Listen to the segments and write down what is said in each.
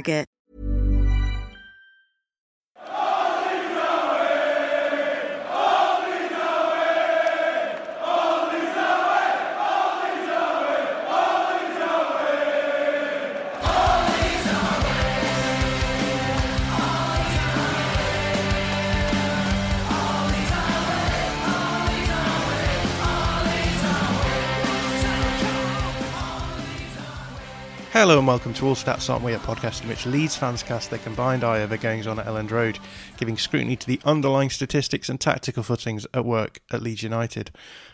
Target. Hello and welcome to All Stats Aren't We, a podcast in which Leeds fans cast their combined eye over goings on at Elland Road, giving scrutiny to the underlying statistics and tactical footings at work at Leeds United.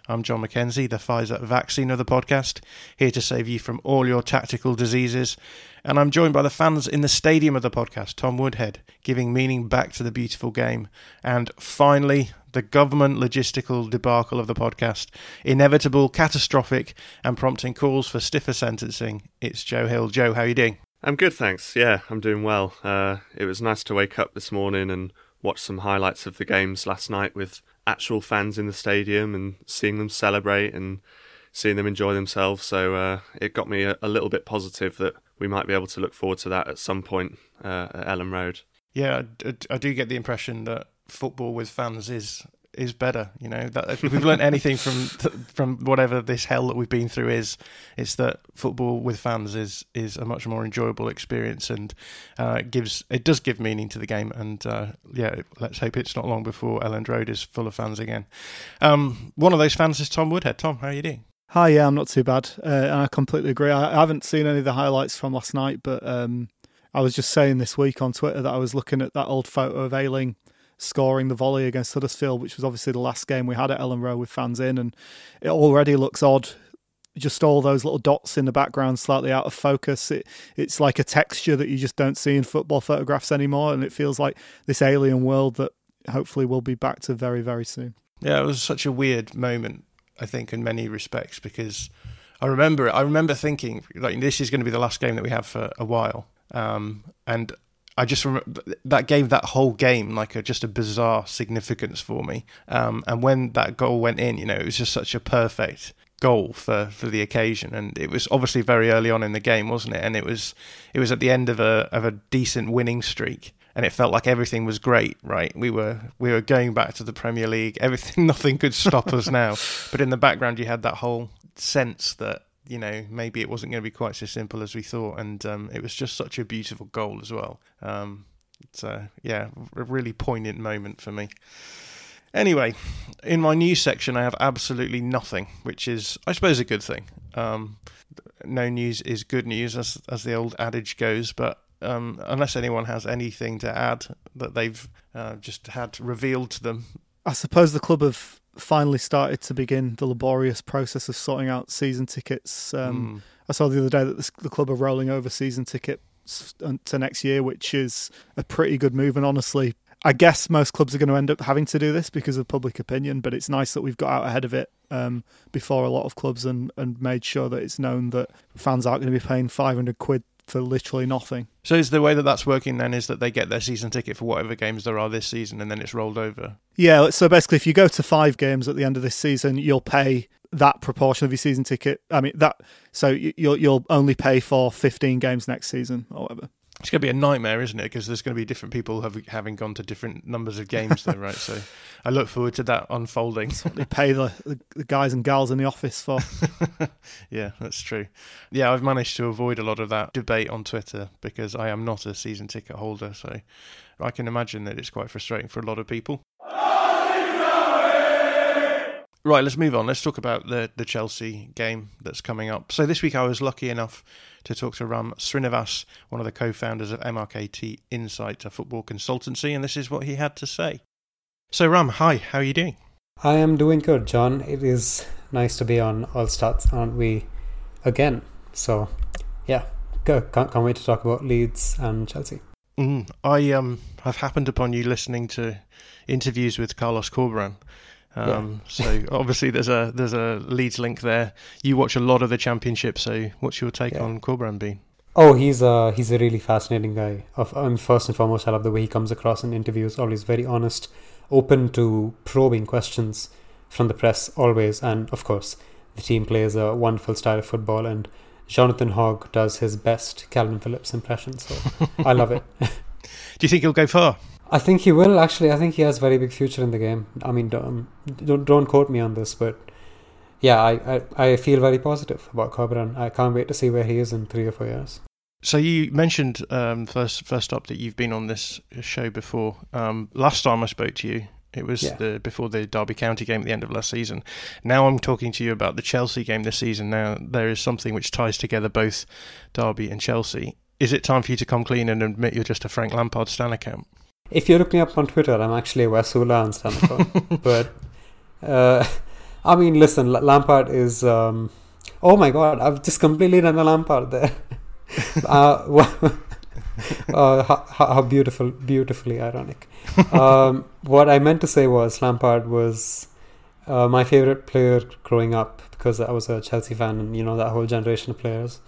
I'm John McKenzie, the Pfizer vaccine of the podcast, here to save you from all your tactical diseases. And I'm joined by the fans in the stadium of the podcast, Tom Woodhead, giving meaning back to the beautiful game. And finally, the government logistical debacle of the podcast, inevitable, catastrophic, and prompting calls for stiffer sentencing. It's Joe Hill. Joe, how are you doing? I'm good, thanks. Yeah, I'm doing well. Uh, it was nice to wake up this morning and watch some highlights of the games last night with actual fans in the stadium and seeing them celebrate and seeing them enjoy themselves. So uh, it got me a, a, little bit positive that we might be able to look forward to that at some point uh, at Elland Road. Yeah, I, I do get the impression that football with fans is is better. You know that if we've learned anything from from whatever this hell that we've been through is, it's that football with fans is is a much more enjoyable experience and uh, gives it does give meaning to the game. And uh, yeah, let's hope it's not long before Elland Road is full of fans again. Um, one of those fans is Tom Woodhead. Tom, how are you doing? Hi, yeah, I'm not too bad. Uh, I completely agree. I, I, haven't seen any of the highlights from last night, but um, I was just saying this week on Twitter that I was looking at that old photo of Ayling scoring the volley against Huddersfield, which was obviously the last game we had at Elland Road with fans in, and it already looks odd. Just all those little dots in the background, slightly out of focus. It, it's like a texture that you just don't see in football photographs anymore, and it feels like this alien world that hopefully we'll be back to very, very soon. Yeah, it was such a weird moment, I think, in many respects, because I remember. I remember thinking like this is going to be the last game that we have for a while, um, and I just remember that gave that whole game like a, just a bizarre significance for me. Um, and when that goal went in, you know, it was just such a perfect goal for, for the occasion. And it was obviously very early on in the game, wasn't it? And it was it was at the end of a of a decent winning streak. And it felt like everything was great, right? We were we were going back to the Premier League. Everything, nothing could stop us now. But in the background, you had that whole sense that you know, maybe it wasn't going to be quite so simple as we thought. And um, it was just such a beautiful goal as well. Um, so, yeah, a really poignant moment for me. Anyway, in my news section, I have absolutely nothing, which is, I suppose, a good thing. Um, no news is good news, as as the old adage goes. But um, unless anyone has anything to add that they've uh, just had revealed to them, I suppose the club have finally started to begin the laborious process of sorting out season tickets. Um, mm. I saw the other day that the, the club are rolling over season tickets to next year, which is a pretty good move. And honestly, I guess most clubs are going to end up having to do this because of public opinion, but it's nice that we've got out ahead of it um, before a lot of clubs and, and made sure that it's known that fans aren't going to be paying 500 quid for literally nothing. So is the way that that's working then is that they get their season ticket for whatever games there are this season and then it's rolled over? Yeah, so basically if you go to 5 games at the end of this season, you'll pay that proportion of your season ticket. I mean that so you'll you'll only pay for 15 games next season or whatever. It's going to be a nightmare, isn't it? Because there's going to be different people have, having gone to different numbers of games, though, right? So I look forward to that unfolding. That's what they pay the, the, the guys and gals in the office for. yeah, that's true. Yeah, I've managed to avoid a lot of that debate on Twitter because I am not a season ticket holder. So I can imagine that it's quite frustrating for a lot of people. Right, let's move on. Let's talk about the, the Chelsea game that's coming up. So this week I was lucky enough to talk to Ram Srinivas, one of the co-founders of MRKT Insight, a football consultancy, and this is what he had to say. So Ram, hi, how are you doing? I am doing good, John. It is nice to be on All Stats, aren't we? Again. So, yeah, can't, can't wait to talk about Leeds and Chelsea. Mm, I um have happened upon you listening to interviews with Carlos Corberán um, yeah. so obviously there's a there's a Leeds link there. You watch a lot of the championship, so what's your take yeah. on Corberán Bean? Oh, he's a he's a really fascinating guy. Of um, first and foremost, I love the way he comes across in interviews. Always very honest, open to probing questions from the press. Always, and of course, the team plays a wonderful style of football. And Jonathan Hogg does his best Kalvin Phillips impression. So I love it. Do you think he'll go far? I think he will actually. I think he has very big future in the game. I mean, don't don't, don't quote me on this, but yeah, I, I, I feel very positive about Corberán. I can't wait to see where he is in three or four years. So you mentioned um, first first up that you've been on this show before. Um, last time I spoke to you, it was yeah. the, before the Derby County game at the end of last season. Now I'm talking to you about the Chelsea game this season. Now there is something which ties together both Derby and Chelsea. Is it time for you to come clean and admit you're just a Frank Lampard Stan account? If you look me up on Twitter, I'm actually a Wasula on Stanford. but uh, I mean, listen, Lampard is. Um, oh my God, I've just completely done the Lampard there. uh, uh, how, how, beautiful, beautifully ironic. Um, what I meant to say was Lampard was uh, my favorite player growing up because I was a Chelsea fan, and you know that whole generation of players.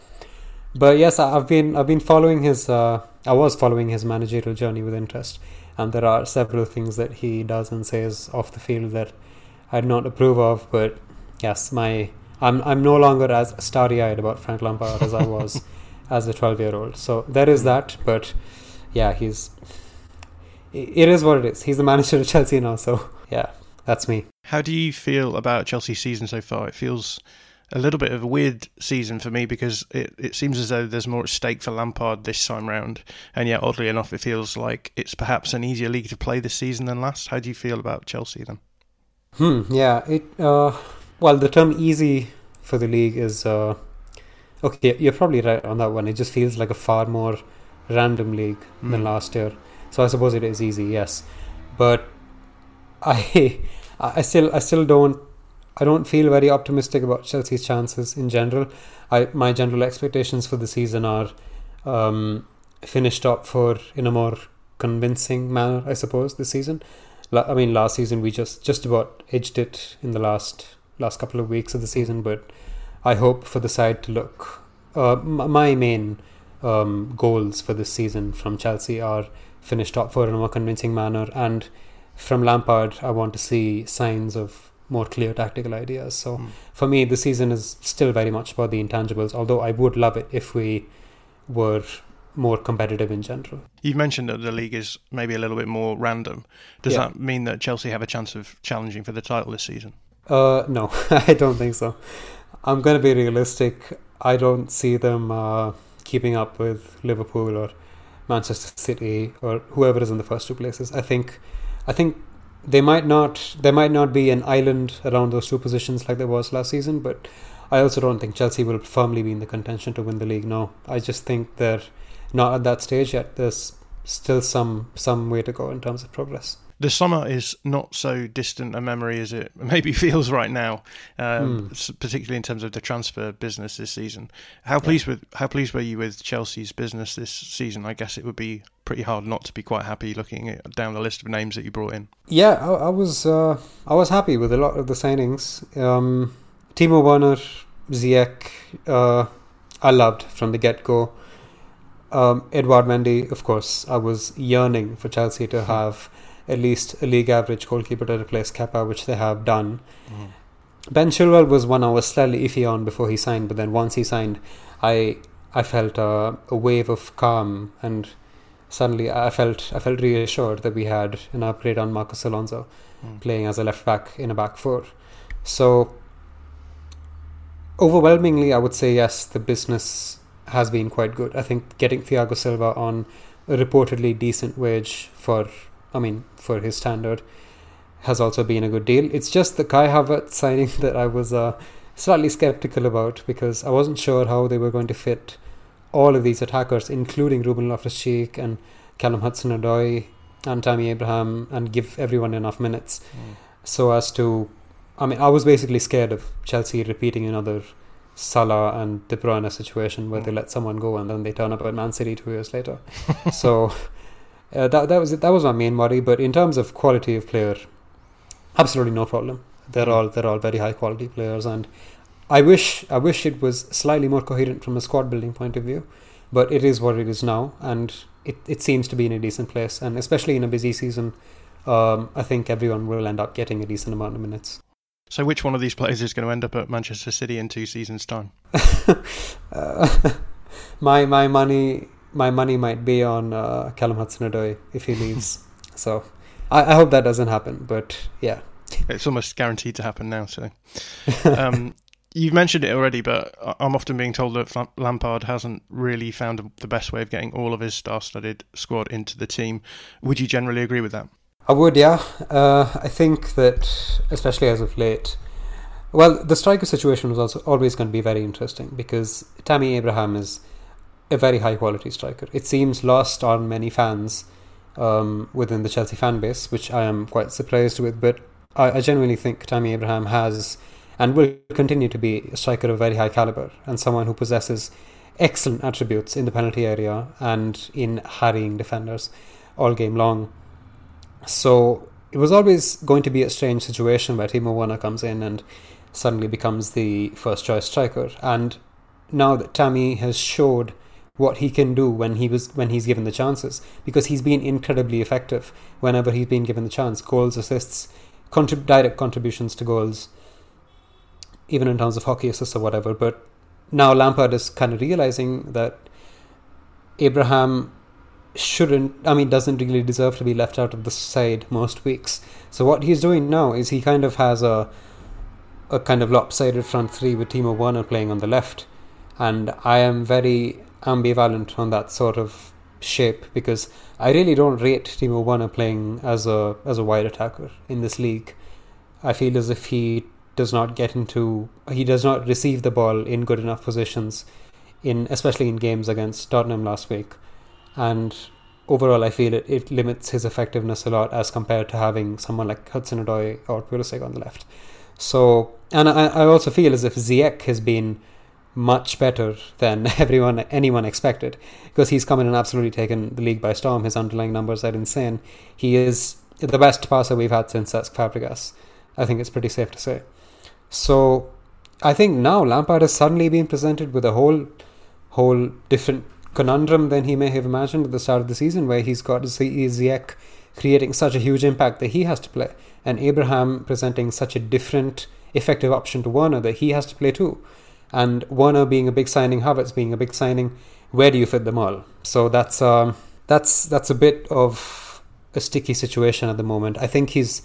But yes, I've been I've been following his uh, I was following his managerial journey with interest, and there are several things that he does and says off the field that I do not approve of. But yes, my I'm I'm no longer as starry eyed about Frank Lampard as I was as a 12 year old. So there is that. But yeah, he's it is what it is. He's the manager of Chelsea now. So yeah, that's me. How do you feel about Chelsea's season so far? It feels a little bit of a weird season for me because it, it seems as though there's more at stake for Lampard this time round. And yet, oddly enough, it feels like it's perhaps an easier league to play this season than last. How do you feel about Chelsea then? Hmm, yeah. It uh, Well, the term easy for the league is. Uh, okay, you're probably right on that one. It just feels like a far more random league mm. than hmm. last year. So I suppose it is easy, yes. But I. I still, I still don't I don't feel very optimistic about Chelsea's chances in general. I my general expectations for the season are um, finished top for in a more convincing manner, I suppose, this season. I mean, last season we just just about edged it in the last last couple of weeks of the season, but I hope for the side to look. Uh, my main um, goals for this season from Chelsea are finish top four in a more convincing manner, and from Lampard, I want to see signs of more clear tactical ideas. So mm. for me, the season is still very much about the intangibles. Although I would love it if we were more competitive in general. You've mentioned that the league is maybe a little bit more random. Does yeah. that mean that Chelsea have a chance of challenging for the title this season? Uh, no, I don't think so. I'm going to be realistic. I don't see them uh, keeping up with Liverpool or Manchester City or whoever is in the first two places. I think, I think they might not there might not be an island around those two positions like there was last season, but I also don't think Chelsea will firmly be in the contention to win the league. No, I just think they're not at that stage yet. There's still some some way to go in terms of progress the summer is not so distant a memory as it maybe feels right now, um, mm. particularly in terms of the transfer business this season. How pleased with how pleased were you with Chelsea's business this season? I guess it would be pretty hard not to be quite happy looking at, down the list of names that you brought in. Yeah, I, I was uh, I was happy with a lot of the signings. Um, Timo Werner, Ziyech, uh, I loved from the get go. Um, Edouard Mendy, of course, I was yearning for Chelsea to hmm. have at least a league average goalkeeper to replace Kepa, which they have done. Mm. Ben Chilwell was one I was slightly iffy on before he signed, but then once he signed, I I felt uh, a wave of calm, and suddenly I felt I felt reassured that we had an upgrade on Marcos Alonso mm. playing as a left back in a back four. So overwhelmingly, I would say yes, the business has been quite good. I think getting Thiago Silva on a reportedly decent wage for, I mean, for his standard, has also been a good deal. It's just the Kai Havertz signing that I was uh, slightly skeptical about because I wasn't sure how they were going to fit all of these attackers, including Ruben Loftus-Cheek and Callum Hudson-Odoi and Tammy Abraham, and give everyone enough minutes mm. so as to. I mean, I was basically scared of Chelsea repeating another Salah and De Bruyne situation where mm. they let someone go and then they turn up at Man City two years later. so uh, that that was that was my main worry. But in terms of quality of player, absolutely no problem. They're all they're all very high quality players, and I wish I wish it was slightly more coherent from a squad building point of view, but it is what it is now, and it, it seems to be in a decent place, and especially in a busy season, um, I think everyone will end up getting a decent amount of minutes. So, which one of these players is going to end up at Manchester City in two seasons' time? uh, my my money my money might be on uh, Callum Hudson-Odoi if he leaves. so, I, I hope that doesn't happen. But yeah, it's almost guaranteed to happen now. So, um, you've mentioned it already, but I'm often being told that Lampard hasn't really found the best way of getting all of his star-studded squad into the team. Would you generally agree with that? I would, yeah. Uh, I think that, especially as of late, well, the striker situation was also always going to be very interesting because Tammy Abraham is a very high quality striker. It seems lost on many fans um, within the Chelsea fan base, which I am quite surprised with. But I, I genuinely think Tammy Abraham has and will continue to be a striker of very high caliber and someone who possesses excellent attributes in the penalty area and in harrying defenders all game long. So it was always going to be a strange situation where Timo Werner comes in and suddenly becomes the first choice striker. And now that Tammy has showed what he can do when he was when he's given the chances, because he's been incredibly effective whenever he's been given the chance. Goals, assists, contrib- direct contributions to goals even in terms of hockey assists or whatever. But now Lampard is kind of realizing that Abraham shouldn't, I mean, doesn't really deserve to be left out of the side most weeks. So what he's doing now is he kind of has a a kind of lopsided front three with Timo Werner playing on the left, and I am very ambivalent on that sort of shape because I really don't rate Timo Werner playing as a as a wide attacker in this league. I feel as if he does not get into he does not receive the ball in good enough positions in especially in games against Tottenham last week and overall I feel it, it limits his effectiveness a lot as compared to having someone like Hudson Odoi or Pulisic on the left so and I, I also feel as if Ziyech has been much better than everyone anyone expected because he's come in and absolutely taken the league by storm. His underlying numbers are insane. He is the best passer we've had since Cesc Fabregas I think it's pretty safe to say. So I think now Lampard has suddenly been presented with a whole whole different conundrum than he may have imagined at the start of the season, where he's got Ziyech creating such a huge impact that he has to play, and Abraham presenting such a different effective option to Werner that he has to play too. And Werner being a big signing, Havertz being a big signing, where do you fit them all? So that's um, that's that's a bit of a sticky situation at the moment. I think he's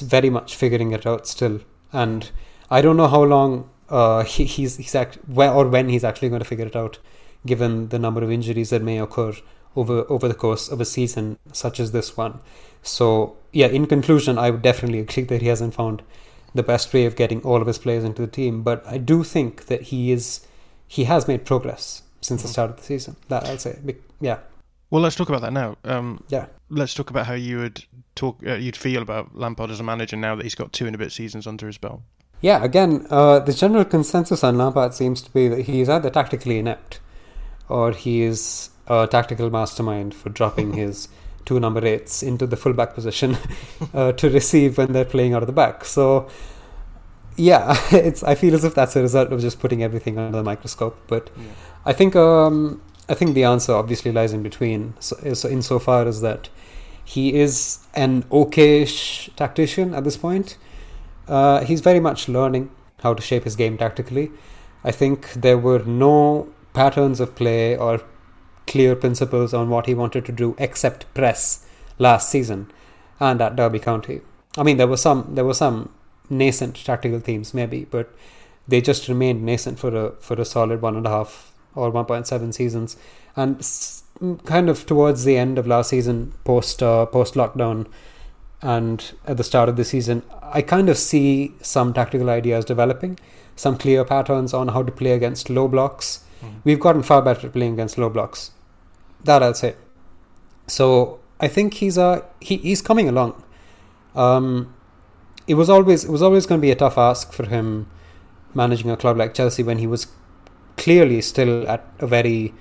very much figuring it out still, and I don't know how long uh, he, he's he's act, or when he's actually going to figure it out, given the number of injuries that may occur over over the course of a season such as this one. So yeah, in conclusion, I would definitely agree that he hasn't found the best way of getting all of his players into the team, but I do think that he is he has made progress since the mm-hmm. start of the season. That I'll say, yeah. Well, let's talk about that now. Um, yeah. Let's talk about how you would talk, uh, you'd feel about Lampard as a manager now that he's got two and a bit seasons under his belt. Yeah, again, uh, the general consensus on Lampard seems to be that he is either tactically inept or he is a tactical mastermind for dropping his two number eights into the fullback position uh, to receive when they're playing out of the back. So, yeah, it's. I feel as if that's a result of just putting everything under the microscope. But yeah. I think um, I think the answer obviously lies in between. So, so insofar as that he is an okayish tactician at this point uh, he's very much learning how to shape his game tactically. I think there were no patterns of play or clear principles on what he wanted to do except press last season and at Derby County. I mean, there were some there were some nascent tactical themes maybe, but they just remained nascent for a for a solid one and a half or one point seven seasons, and kind of towards the end of last season, post uh, post lockdown, and at the start of the season, I kind of see some tactical ideas developing, some clear patterns on how to play against low blocks. Mm. We've gotten far better at playing against low blocks. That I'll say. So I think he's uh, he, he's coming along. Um, it was always it was always going to be a tough ask for him managing a club like Chelsea when he was clearly still at a very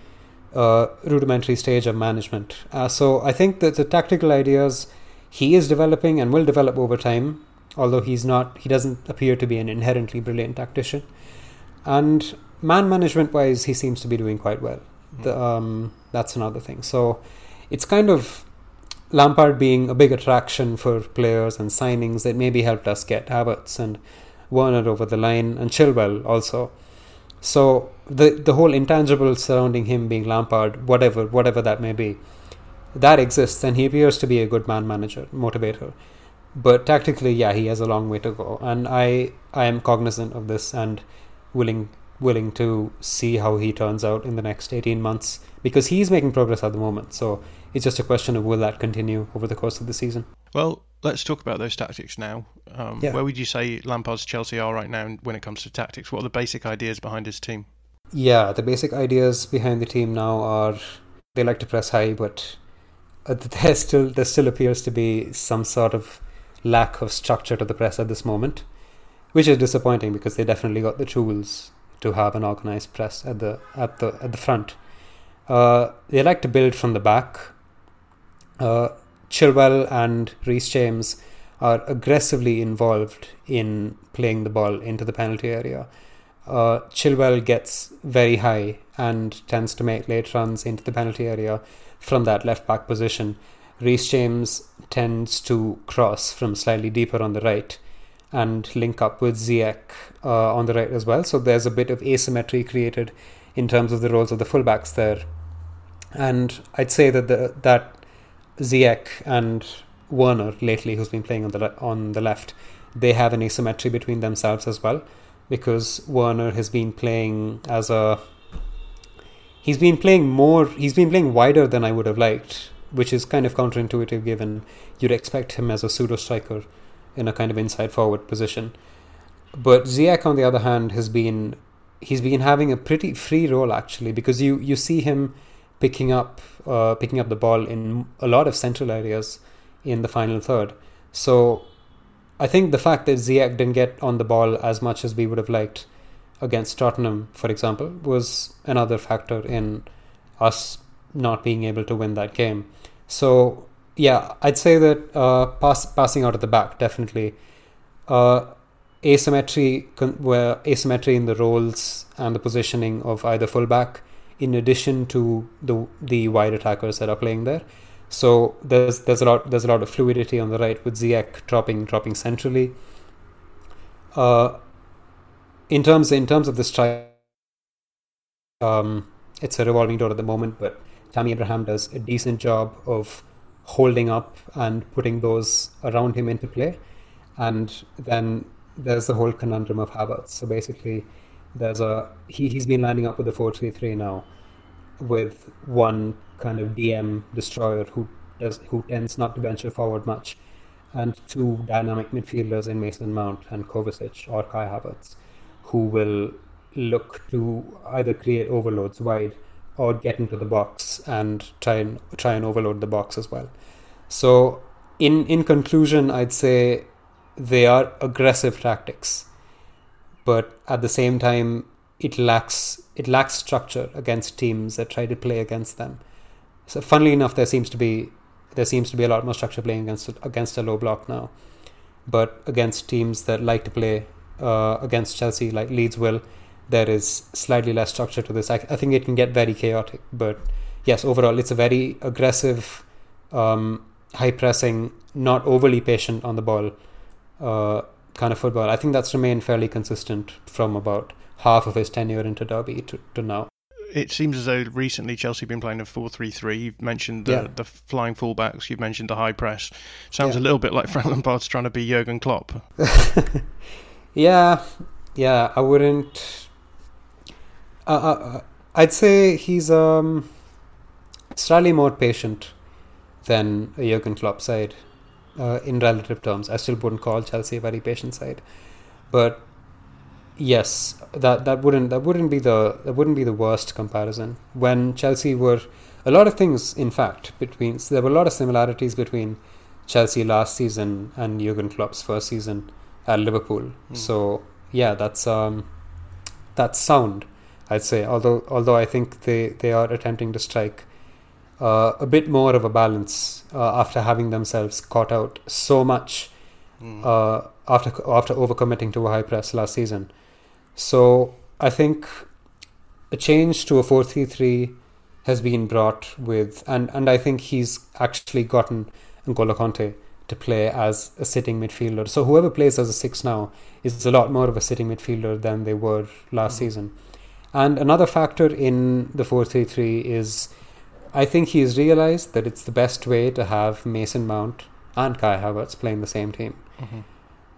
uh, rudimentary stage of management. Uh, so I think that the tactical ideas he is developing and will develop over time, although he's not he doesn't appear to be an inherently brilliant tactician. And man management wise, he seems to be doing quite well. The, um, that's another thing. So it's kind of Lampard being a big attraction for players and signings that maybe helped us get Havertz and Werner over the line and Chilwell also. So the the whole intangible surrounding him being Lampard, whatever whatever that may be, that exists and he appears to be a good man manager, motivator. But tactically, yeah, he has a long way to go, and I I am cognizant of this and willing willing to see how he turns out in the next 18 months because he's making progress at the moment. So it's just a question of will that continue over the course of the season. Well, let's talk about those tactics now. Um, yeah. Where would you say Lampard's Chelsea are right now when it comes to tactics? What are the basic ideas behind his team? Yeah, the basic ideas behind the team now are they like to press high, but uh, there still there still appears to be some sort of lack of structure to the press at this moment, which is disappointing because they definitely got the tools to have an organized press at the at the at the front. Uh, they like to build from the back. Uh, Chilwell and Reece James are aggressively involved in playing the ball into the penalty area. Uh, Chilwell gets very high and tends to make late runs into the penalty area from that left back position. Reece James tends to cross from slightly deeper on the right and link up with Ziyech uh, on the right as well. So there's a bit of asymmetry created in terms of the roles of the fullbacks there. And I'd say that the, that Ziyech and Werner lately, who's been playing on the le- on the left, they have an asymmetry between themselves as well, because Werner has been playing as a he's been playing more he's been playing wider than I would have liked, which is kind of counterintuitive given you'd expect him as a pseudo striker in a kind of inside forward position. But Ziyech, on the other hand, has been he's been having a pretty free role actually because you you see him picking up uh, picking up the ball in a lot of central areas in the final third. So I think the fact that Ziyech didn't get on the ball as much as we would have liked against Tottenham, for example, was another factor in us not being able to win that game. So yeah, I'd say that uh, pass, passing out of the back definitely. Uh, asymmetry, where asymmetry in the roles and the positioning of either fullback in addition to the the wide attackers that are playing there. So there's there's a lot there's a lot of fluidity on the right with Ziyech dropping dropping centrally. Uh, in terms in terms of the strike, um, it's a revolving door at the moment, but Tammy Abraham does a decent job of holding up and putting those around him into play, and then there's the whole conundrum of Havertz. So basically, there's a he he's been lining up with the four three three now, with one kind of DM destroyer who does who tends not to venture forward much, and two dynamic midfielders in Mason Mount and Kovacic or Kai Havertz, who will look to either create overloads wide or get into the box and try and try and overload the box as well. So in in conclusion, I'd say they are aggressive tactics but at the same time it lacks it lacks structure against teams that try to play against them. So funnily enough, there seems to be there seems to be a lot more structure playing against against a low block now, but against teams that like to play uh, against Chelsea, like Leeds will, there is slightly less structure to this. I, I, think it can get very chaotic, but yes, overall it's a very aggressive, um, high pressing, not overly patient on the ball. Uh, kind of football. I think that's remained fairly consistent from about half of his tenure into Derby to, to now. it seems as though recently Chelsea have been playing a 4-3-3. You've mentioned the, Yeah. the flying fullbacks. You've mentioned the high press. Sounds Yeah. a little bit like Frank Lampard's trying to be Jurgen Klopp. Yeah, yeah, I wouldn't. Uh, uh, I'd say he's um slightly more patient than a Jurgen Klopp side uh, in relative terms. I still wouldn't call Chelsea a very patient side, but yes, that that wouldn't that wouldn't be the that wouldn't be the worst comparison. When Chelsea were a lot of things, in fact, between so there were a lot of similarities between Chelsea last season and Jurgen Klopp's first season at Liverpool. So yeah, that's um, that's sound. I'd say, although although I think they, they are attempting to strike uh, a bit more of a balance uh, after having themselves caught out so much uh, after after overcommitting to a high press last season. So I think a change to a four three three has been brought with, and, and I think he's actually gotten N'Golo Kanté to play as a sitting midfielder. So whoever plays as a six now is a lot more of a sitting midfielder than they were last season. And another factor in the 4-3-3 is I think he's realized that it's the best way to have Mason Mount and Kai Havertz playing the same team.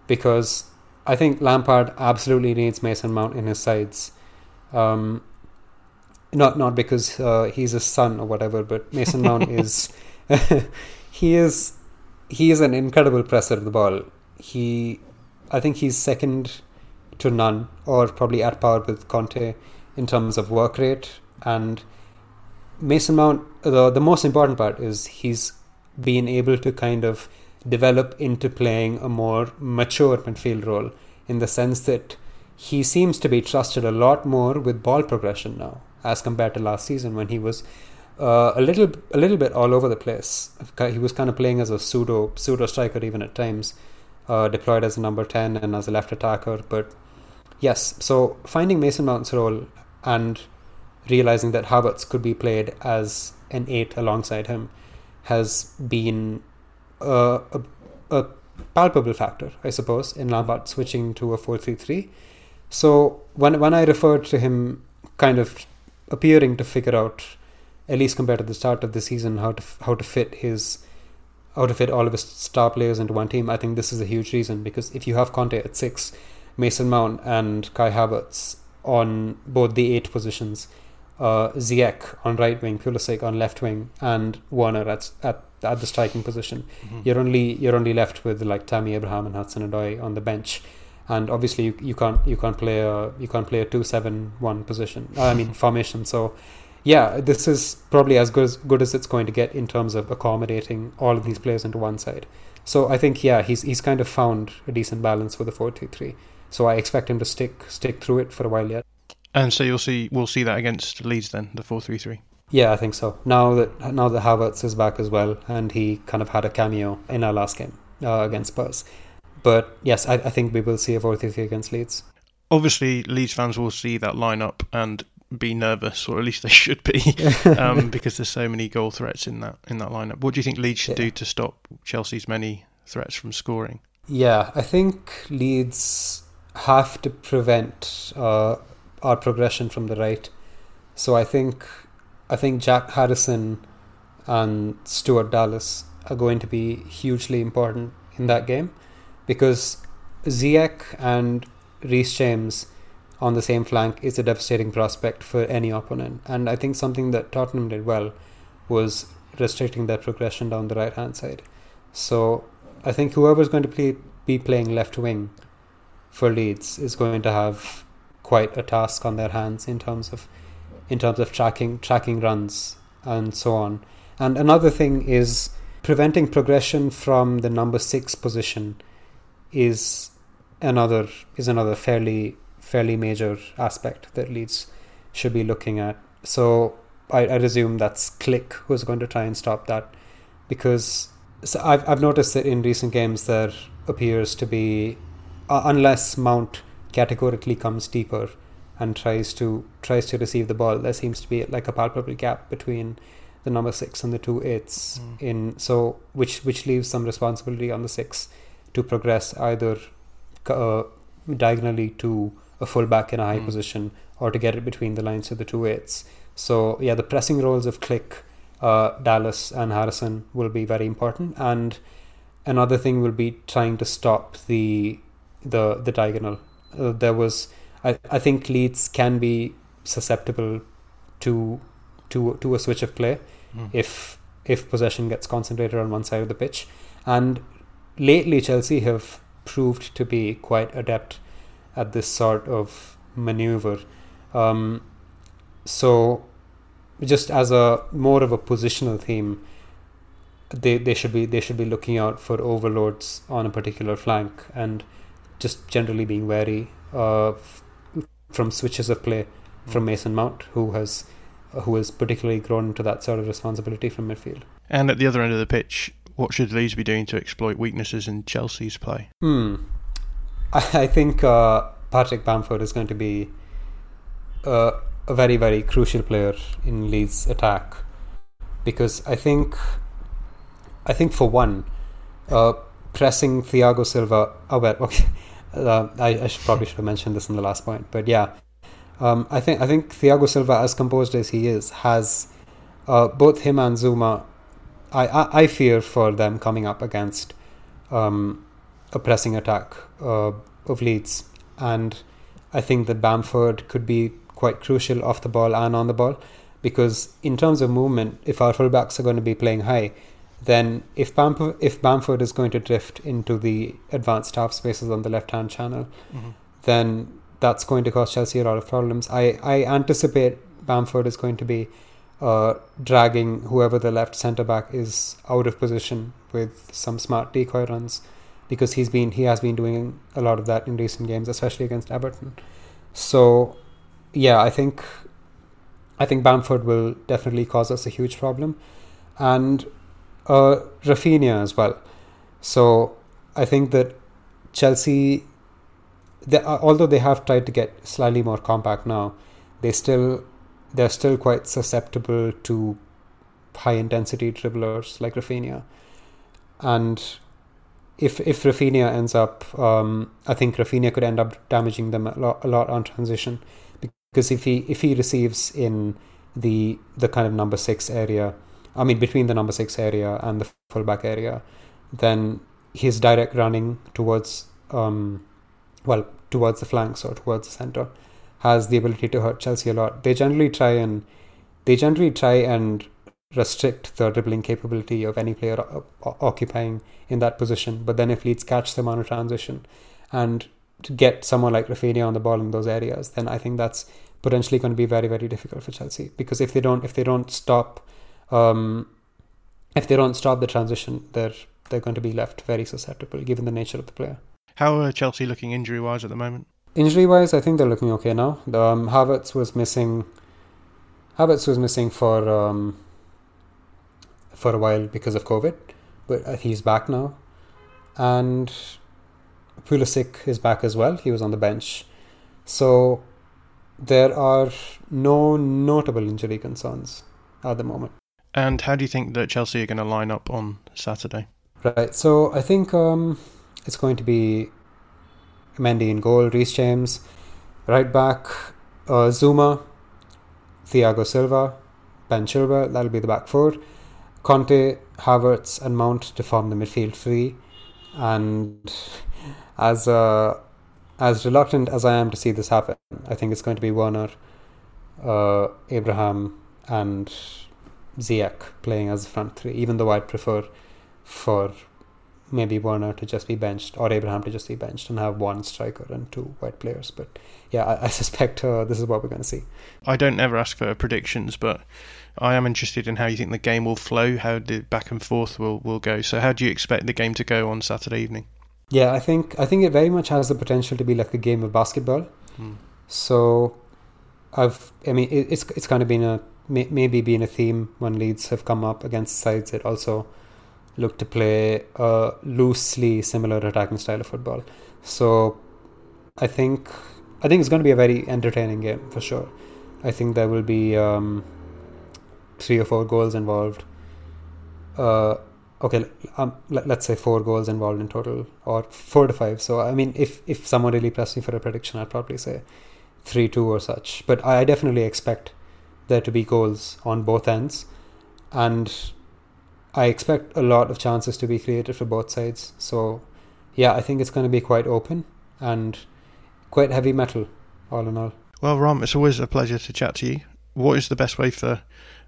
Because I think Lampard absolutely needs Mason Mount in his sides. Um, not not because uh, he's his son or whatever, but Mason Mount is he is he is an incredible presser of the ball. He, I think he's second to none, or probably at par with Kanté in terms of work rate. And Mason Mount, the the most important part is he's been able to kind of develop into playing a more mature midfield role in the sense that he seems to be trusted a lot more with ball progression now as compared to last season when he was uh, a little a little bit all over the place. He was kind of playing as a pseudo pseudo striker even at times, uh, deployed as a number ten and as a left attacker. But yes, so finding Mason Mount's role and realizing that Havertz could be played as an eight alongside him has been a, a, a palpable factor, I suppose, in Lampard switching to a four three three. So when when I referred to him kind of appearing to figure out at least compared to the start of the season, how to how to fit his how to fit all of his star players into one team. I think this is a huge reason because if you have Kanté at six, Mason Mount and Kai Havertz on both the eight positions, uh, Ziyech on right wing, Pulisic on left wing, and Werner at at at the striking position, you're only you're only left with like Tammy Abraham and Hudson Odoi on the bench. And obviously, you, you can't you can't play a you can't play a two seven one position. I mean formation. So yeah, this is probably as good as good as it's going to get in terms of accommodating all of these players into one side. So I think yeah, he's he's kind of found a decent balance with the four two three. So I expect him to stick stick through it for a while yet. And so you'll see we'll see that against Leeds then, the four three three. Yeah, I think so. Now that now that Havertz is back as well, and he kind of had a cameo in our last game uh, against Spurs. But yes, I, I think we will see a four three three against Leeds. Obviously, Leeds fans will see that lineup and be nervous, or at least they should be, um, because there's so many goal threats in that in that lineup. What do you think Leeds should Yeah. do to stop Chelsea's many threats from scoring? Yeah, I think Leeds have to prevent uh, our progression from the right. So I think I think Jack Harrison and Stuart Dallas are going to be hugely important in that game because Ziyech and Reece James on the same flank is a devastating prospect for any opponent. And I think something that Tottenham did well was restricting their progression down the right hand side. So I think whoever's going to play, be playing left wing for Leeds is going to have quite a task on their hands in terms of in terms of tracking tracking runs and so on. And another thing is preventing progression from the number six position is another is another fairly fairly major aspect that Leeds should be looking at. So I, I resume that's Klich who's going to try and stop that because so I've I've noticed that in recent games there appears to be uh, unless Mount categorically comes deeper and tries to tries to receive the ball, there seems to be like a palpable gap between the number six and the two eights in so which which leaves some responsibility on the six to progress either uh, diagonally to a fullback in a high Mm. position or to get it between the lines of the two eights. So yeah, the pressing roles of Klich, uh, Dallas, and Harrison will be very important. And another thing will be trying to stop the the the diagonal. Uh, there was I, I think Leeds can be susceptible to to to a switch of play mm. if if possession gets concentrated on one side of the pitch. And lately, Chelsea have proved to be quite adept at this sort of maneuver. Um, so, just as a more of a positional theme, they, they should be they should be looking out for overloads on a particular flank and just generally being wary of from switches of play from hmm. Mason Mount, who has who has particularly grown into that sort of responsibility from midfield. And at the other end of the pitch, what should Leeds be doing to exploit weaknesses in Chelsea's play? Hmm. I, I think uh, Patrick Bamford is going to be uh, a very, very crucial player in Leeds' attack because I think, I think for one, uh, pressing Thiago Silva. Oh well, okay. Uh, I, I should, probably should have mentioned this in the last point, but yeah, um, I think I think Thiago Silva, as composed as he is, has uh, both him and Zouma. I, I, I fear for them coming up against um, a pressing attack uh, of Leeds, and I think that Bamford could be quite crucial off the ball and on the ball, because in terms of movement, if our fullbacks are going to be playing high, then if Bamford, if Bamford is going to drift into the advanced half spaces on the left hand channel, mm-hmm. then that's going to cause Chelsea a lot of problems. I, I anticipate Bamford is going to be uh, dragging whoever the left centre back is out of position with some smart decoy runs because he's been he has been doing a lot of that in recent games, especially against Everton. So yeah, I think I think Bamford will definitely cause us a huge problem, and uh, Raphinha as well. So I think that Chelsea they, uh, although they have tried to get slightly more compact now, they still they're still quite susceptible to high intensity dribblers like Raphinha. And if if Raphinha ends up, um, I think Raphinha could end up damaging them a lot, a lot on transition, because if he if he receives in the the kind of number six area, I mean between the number six area and the fullback area, then his direct running towards um, well, towards the flanks or towards the center, has the ability to hurt Chelsea a lot. They generally try and they generally try and restrict the dribbling capability of any player occupying in that position. But then if Leeds catch them on a transition and to get someone like Raphinha on the ball in those areas, then I think that's potentially going to be very very difficult for Chelsea because if they don't if they don't stop um, if they don't stop the transition, they're they're going to be left very susceptible given the nature of the player. How are Chelsea looking injury wise at the moment? Injury wise, I think they're looking okay now. Um, Havertz was missing. Havertz was missing for um, for a while because of COVID, but uh, he's back now, and Pulisic is back as well. He was on the bench, so there are no notable injury concerns at the moment. And how do you think that Chelsea are going to line up on Saturday? Right. So I think um, it's going to be Mendy in goal, Reece James, right back, uh, Zouma, Thiago Silva, Ben Chilwell, that'll be the back four. Kanté, Havertz, and Mount to form the midfield three. And as uh, as reluctant as I am to see this happen, I think it's going to be Werner, uh, Abraham, and Ziyech playing as front three. Even though I'd prefer for maybe Werner to just be benched or Abraham to just be benched and have one striker and two white players. But yeah, I, I suspect uh, this is what we're going to see. I don't ever ask for predictions, but I am interested in how you think the game will flow, how the back and forth will, will go. So, how do you expect the game to go on Saturday evening? Yeah, I think I think it very much has the potential to be like a game of basketball. Hmm. So, I've I mean it, it's it's kind of been a maybe been a theme when Leeds have come up against sides that also look to play a loosely similar attacking style of football. So I think I think it's going to be a very entertaining game for sure. I think there will be um, three or four goals involved. Uh, okay, um, let, us say four goals involved in total, or four to five. So I mean, if if someone really pressed me for a prediction, I'd probably say three two or such. But I definitely expect there to be goals on both ends, and I expect a lot of chances to be created for both sides. So, yeah, I think it's going to be quite open and quite heavy metal, all in all. Well, Ram, it's always a pleasure to chat to you. What is the best way for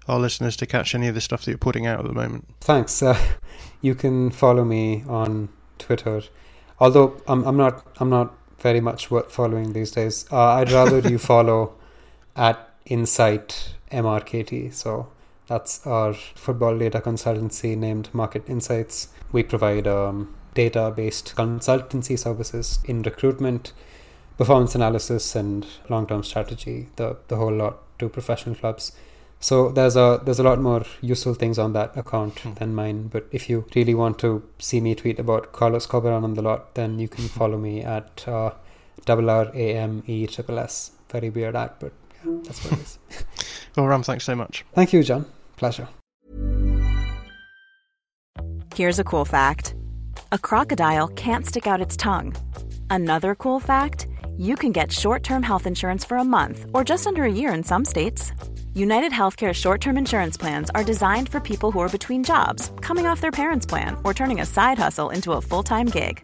our listeners to catch any of the stuff that you're putting out at the moment? Thanks. Uh, you can follow me on Twitter, although I'm I'm not I'm not very much worth following these days. Uh, I'd rather you follow at Insight MRKT. So that's our football data consultancy named Market Insights. We provide um, data based consultancy services in recruitment, performance analysis, and long term strategy, the, the whole lot to professional clubs. So there's a there's a lot more useful things on that account hmm. than mine. But if you really want to see me tweet about Carlos Corberan on the lot, then you can follow me at uh, double R A M E triple S. Very weird at, but that's what it is. well, Ram, thanks so much. Thank you, John. Pleasure. Here's a cool fact: a crocodile can't stick out its tongue. Another cool fact: you can get short-term health insurance for a month or just under a year in some states. United Healthcare short term insurance plans are designed for people who are between jobs, coming off their parents' plan, or turning a side hustle into a full time gig.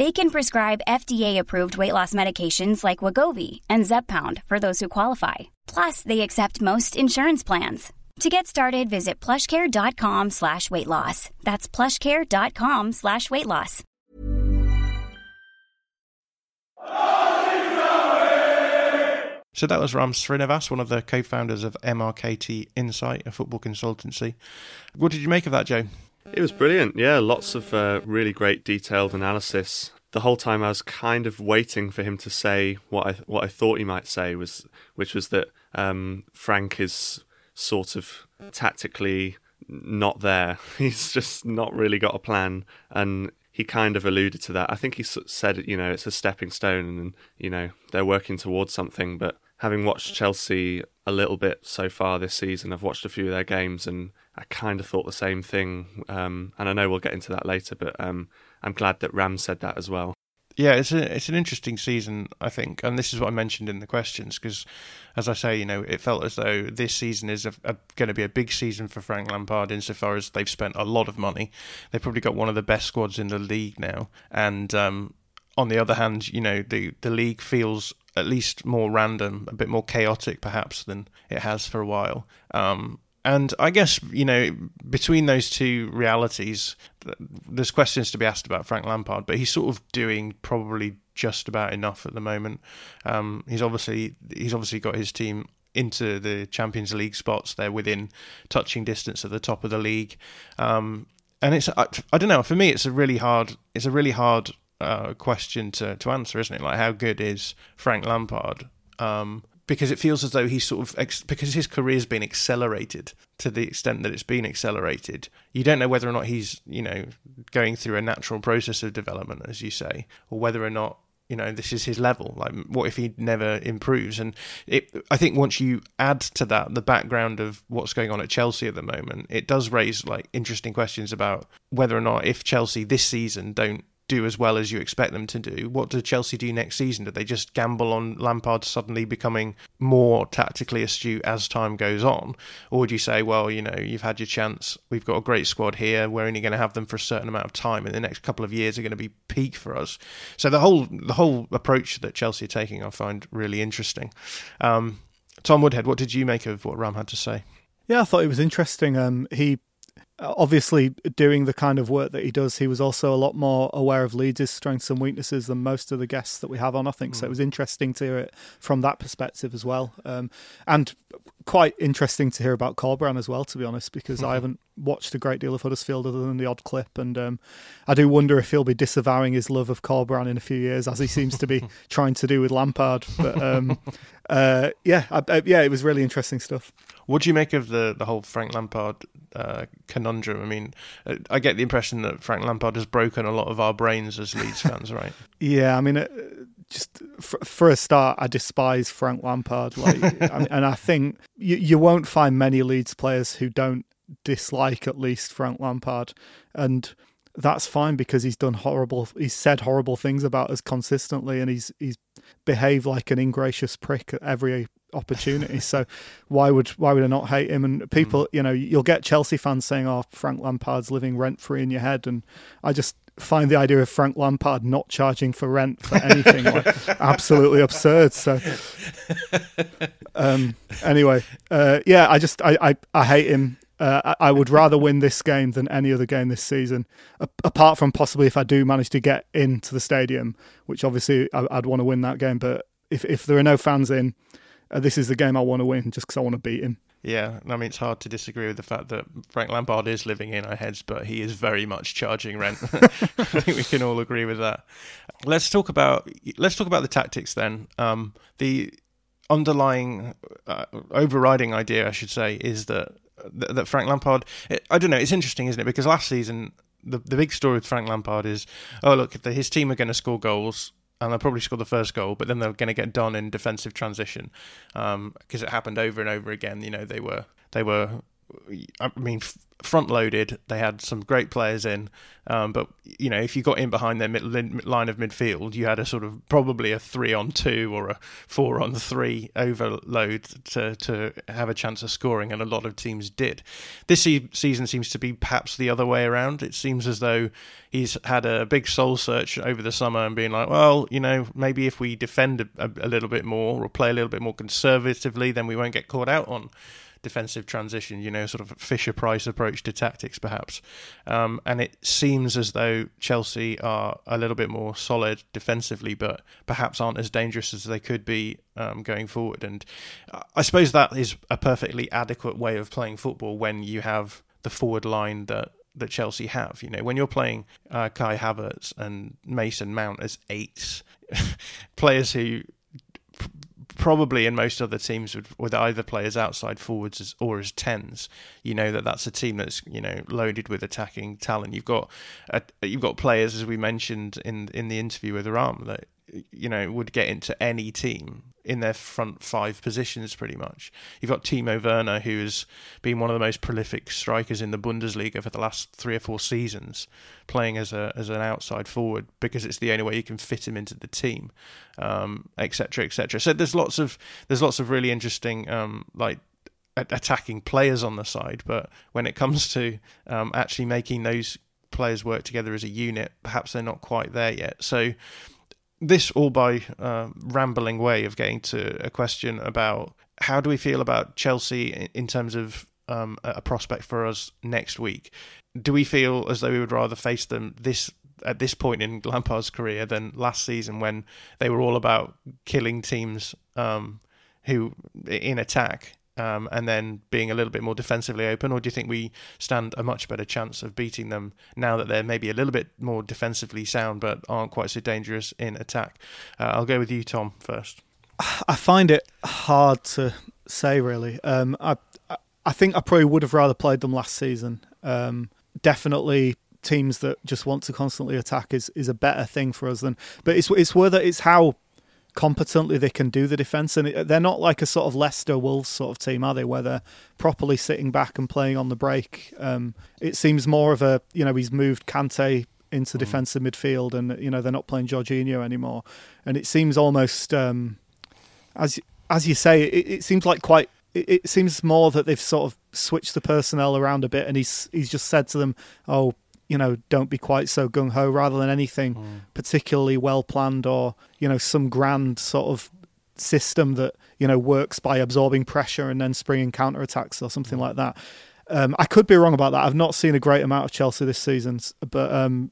They can prescribe FDA-approved weight loss medications like Wegovy and Zepbound for those who qualify. Plus, they accept most insurance plans. To get started, visit plushcare.com slash weight loss. That's plushcare.com slash weight loss. So that was Ram Srinivas, one of the co-founders of MRKT Insight, a football consultancy. What did you make of that, Joe? It was brilliant. Yeah, lots of uh, really great detailed analysis. The whole time I was kind of waiting for him to say what I what I thought he might say was, which was that um, Frank is sort of tactically not there. He's just not really got a plan, and he kind of alluded to that. I think he said, you know, it's a stepping stone, and you know they're working towards something, but having watched Chelsea a little bit so far this season, I've watched a few of their games and I kind of thought the same thing. Um, and I know we'll get into that later, but um, I'm glad that Ram said that as well. Yeah, it's a, it's an interesting season, I think, and this is what I mentioned in the questions because, as I say, you know, it felt as though this season is going to be a big season for Frank Lampard insofar as they've spent a lot of money. They've probably got one of the best squads in the league now, and um, on the other hand, you know, the the league feels at least more random, a bit more chaotic perhaps than it has for a while. Um, and I guess, you know, between those two realities, there's questions to be asked about Frank Lampard, but he's sort of doing probably just about enough at the moment. Um, he's obviously he's obviously got his team into the Champions League spots. They're within touching distance at the top of the league, um, and it's I, I, don't know. For me, it's a really hard it's a really hard uh, question to to answer, isn't it? Like, how good is Frank Lampard? Um, because it feels as though he's sort of ex- because his career's been accelerated to the extent that it's been accelerated. You don't know whether or not he's you know going through a natural process of development, as you say, or whether or not you know this is his level. Like, what if he never improves? And it, I think once you add to that the background of what's going on at Chelsea at the moment, it does raise like interesting questions about whether or not if Chelsea this season don't do as well as you expect them to do. What do Chelsea do next season? Do they just gamble on Lampard suddenly becoming more tactically astute as time goes on? Or would you say, well, you know, you've had your chance. We've got a great squad here. We're only going to have them for a certain amount of time, and the next couple of years are going to be peak for us. So the whole the whole approach that Chelsea are taking, I find really interesting. Um, Tom Woodhead, what did you make of what Ram had to say? Yeah, I thought it was interesting. Um, he obviously doing the kind of work that he does, he was also a lot more aware of Leeds' strengths and weaknesses than most of the guests that we have on. I think mm. so. It hmm. was interesting to hear it from that perspective as well, um, and quite interesting to hear about Corberan as well. To be honest, because mm-hmm. I haven't watched a great deal of Huddersfield other than the odd clip, and um, I do wonder if he'll be disavowing his love of Corberan in a few years, as he seems to be trying to do with Lampard. But um, uh, yeah, I, I, yeah, it was really interesting stuff. What do you make of the the whole Frank Lampard uh, conundrum? I mean, uh, I get the impression that Frank Lampard has broken a lot of our brains as Leeds fans, right? Yeah, I mean, uh, just for, for, a start, I despise Frank Lampard, like, I mean, and I think you you won't find many Leeds players who don't dislike at least Frank Lampard, and that's fine because he's done horrible he's said horrible things about us consistently and he's he's behaved like an ingracious prick at every opportunity. So why would why would I not hate him? And people mm. you know you'll get Chelsea fans saying oh Frank Lampard's living rent free in your head. And I just find the idea of Frank Lampard not charging for rent for anything like absolutely absurd. So um anyway uh yeah I just I I, I hate him uh, I would rather win this game than any other game this season, apart from possibly if I do manage to get into the stadium, which obviously I'd want to win that game. But if if there are no fans in, uh, this is the game I want to win just because I want to beat him. Yeah, I mean it's hard to disagree with the fact that Frank Lampard is living in our heads, but he is very much charging rent. I think we can all agree with that. Let's talk about let's talk about the tactics then. Um, the underlying uh, overriding idea, I should say, is that that, that Frank Lampard. It, I don't know. It's interesting, isn't it? Because last season, the the big story with Frank Lampard is, oh look, the, his team are going to score goals. And they'll probably score the first goal, but then they're going to get done in defensive transition because um, it happened over and over again. You know, they were they were I mean, front loaded. They had some great players in, um, but you know, if you got in behind their mid- line of midfield, you had a sort of probably a three on two or a four on three overload to to have a chance of scoring, and a lot of teams did. This se- season seems to be perhaps the other way around. It seems as though he's had a big soul search over the summer and being like, well, you know, maybe if we defend a, a little bit more or play a little bit more conservatively, then we won't get caught out on defensive transition, you know, sort of Fisher Price approach to tactics, perhaps. Um, and it seems as though Chelsea are a little bit more solid defensively, but perhaps aren't as dangerous as they could be um, going forward. And I suppose that is a perfectly adequate way of playing football when you have the forward line that that Chelsea have. You know, when you're playing uh, Kai Havertz and Mason Mount as eights, players who probably in most other teams with, with either players outside forwards as, or as tens, you know that that's a team that's you know loaded with attacking talent. You've got you've got players as we mentioned in in the interview with Ram that you know would get into any team in their front five positions pretty much. You've got Timo Werner, who has been one of the most prolific strikers in the Bundesliga for the last three or four seasons, playing as a as an outside forward because it's the only way you can fit him into the team, etc. Um, etc. Et so there's lots of there's lots of really interesting um, like attacking players on the side, but when it comes to um, actually making those players work together as a unit, perhaps they're not quite there yet. So this all by uh, rambling way of getting to a question about how do we feel about Chelsea in terms of um, a prospect for us next week? Do we feel as though we would rather face them this at this point in Lampard's career than last season when they were all about killing teams um, who in attack um, and then being a little bit more defensively open, or do you think we stand a much better chance of beating them now that they're maybe a little bit more defensively sound but aren't quite so dangerous in attack? Uh, I'll go with you, Tom, first. I find it hard to say, really. Um, I I think I probably would have rather played them last season. Um, definitely teams that just want to constantly attack is, is a better thing for us than. But it's it's whether it's how competently they can do the defence. And they're not like a sort of Leicester Wolves sort of team, are they? Where they're properly sitting back and playing on the break. Um, it seems more of a you know he's moved Kanté into mm. defensive midfield, and you know they're not playing Jorginho anymore. And it seems almost um, as as you say, it, it seems like quite. It, it seems more that they've sort of switched the personnel around a bit, and he's he's just said to them, "Oh, you know, don't be quite so gung ho, rather than anything mm. particularly well planned or you know some grand sort of system that you know works by absorbing pressure and then springing counter attacks or something mm. like that. Um, I could be wrong about that. I've not seen a great amount of Chelsea this season, but um,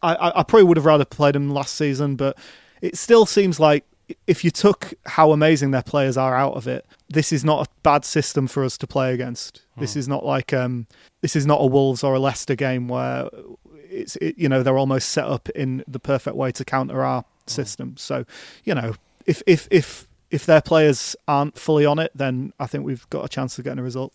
I, I, probably would have rather played them last season. But it still seems like if you took how amazing their players are out of it, this is not a bad system for us to play against. Hmm. This is not like um, this is not a Wolves or a Leicester game where it's it, you know they're almost set up in the perfect way to counter our hmm. system. So you know if if if if their players aren't fully on it, then I think we've got a chance of getting a result.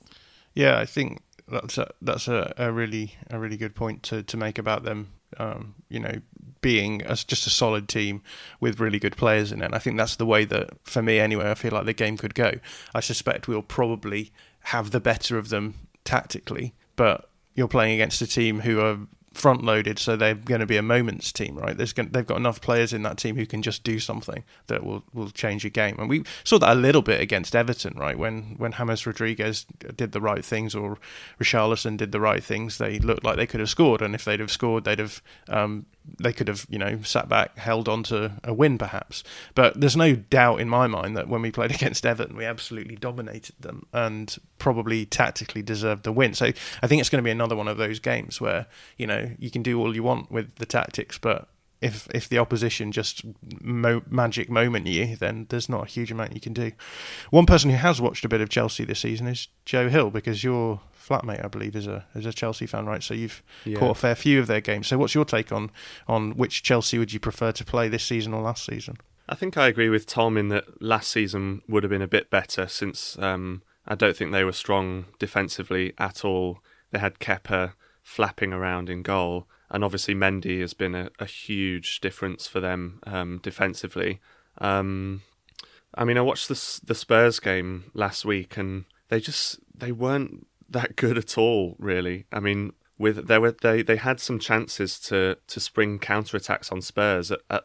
Yeah, I think that's a, that's a, a really a really good point to, to make about them. Um, you know, being as just a solid team with really good players in it. And I think that's the way that, for me anyway, I feel like the game could go. I suspect we'll probably have the better of them tactically, but you're playing against a team who are front loaded, so they're going to be a moments team, right? Going, they've got enough players in that team who can just do something that will, will change a game, and we saw that a little bit against Everton, right? When when James Rodriguez did the right things or Richarlison did the right things, they looked like they could have scored, and if they'd have scored, they'd have um, they could have, you know, sat back, held on to a win perhaps. But there's no doubt in my mind that when we played against Everton, we absolutely dominated them and probably tactically deserved the win. So I think it's going to be another one of those games where, you know, you can do all you want with the tactics, but if if the opposition just mo- magic moment you, then there's not a huge amount you can do. One person who has watched a bit of Chelsea this season is Joe Hill because you're flatmate, I believe, is a is a Chelsea fan, right? So you've yeah. caught a fair few of their games. So what's your take on on which Chelsea would you prefer to play this season or last season? I think I agree with Tom in that last season would have been a bit better since um, I don't think they were strong defensively at all. They had Kepa flapping around in goal, and obviously Mendy has been a, a huge difference for them um, defensively. Um, I mean, I watched the the Spurs game last week, and they just they weren't that good at all, really. I mean, with there were they they had some chances to to spring counter attacks on Spurs. At, at,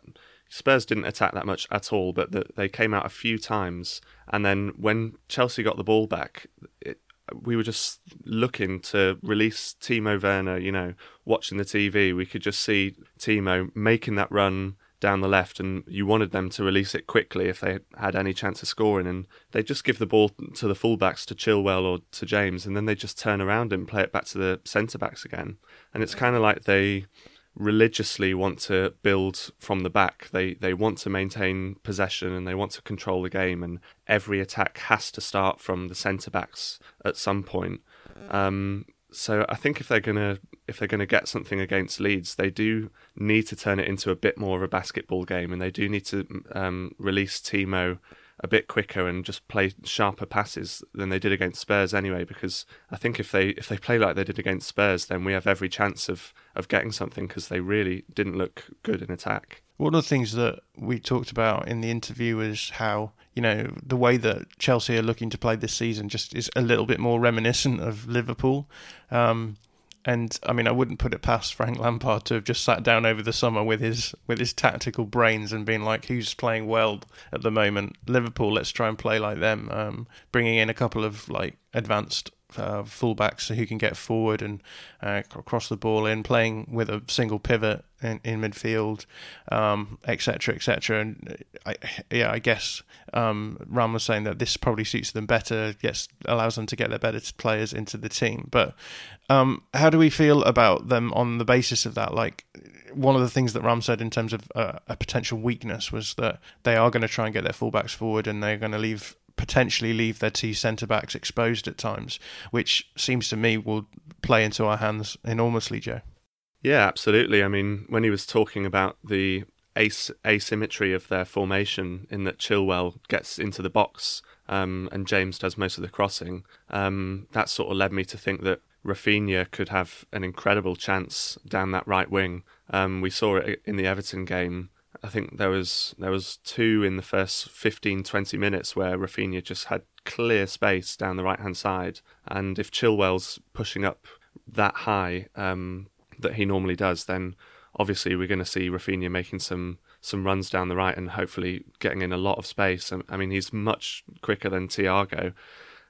Spurs didn't attack that much at all, but the, they came out a few times, and then when Chelsea got the ball back, it, we were just looking to release Timo Werner. You know, watching the TV, we could just see Timo making that run down the left, and you wanted them to release it quickly if they had any chance of scoring. And they just give the ball to the fullbacks, to Chilwell or to James, and then they just turn around and play it back to the centre backs again. And it's kind of like they religiously want to build from the back. They they want to maintain possession and they want to control the game. And every attack has to start from the centre backs at some point. Um, so I think if they're gonna if they're gonna get something against Leeds, they do need to turn it into a bit more of a basketball game, and they do need to um, release Timo a bit quicker and just play sharper passes than they did against Spurs anyway. Because I think if they if they play like they did against Spurs, then we have every chance of of getting something because they really didn't look good in attack. One of the things that we talked about in the interview is how you know the way that Chelsea are looking to play this season just is a little bit more reminiscent of Liverpool. Um, and I mean, I wouldn't put it past Frank Lampard to have just sat down over the summer with his with his tactical brains and been like, "Who's playing well at the moment? Liverpool. Let's try and play like them." Um, bringing in a couple of like advanced uh, fullbacks who can get forward and uh, cross the ball in, playing with a single pivot in, in midfield, etc., um, etc. Et and I, yeah, I guess um, Ram was saying that this probably suits them better, gets allows them to get their better players into the team. But um, how do we feel about them on the basis of that? Like one of the things that Ram said in terms of uh, a potential weakness was that they are going to try and get their fullbacks forward and they're going to leave potentially leave their two centre backs exposed at times, which seems to me will play into our hands enormously, Joe. Yeah, absolutely. I mean, when he was talking about the as- asymmetry of their formation, in that Chilwell gets into the box um, and James does most of the crossing, um, that sort of led me to think that Raphinha could have an incredible chance down that right wing. Um, we saw it in the Everton game I think there was there was two in the first 15, 20 minutes where Raphinha just had clear space down the right hand side, and if Chilwell's pushing up that high um, that he normally does, then obviously we're going to see Raphinha making some some runs down the right and hopefully getting in a lot of space. I mean, he's much quicker than Thiago.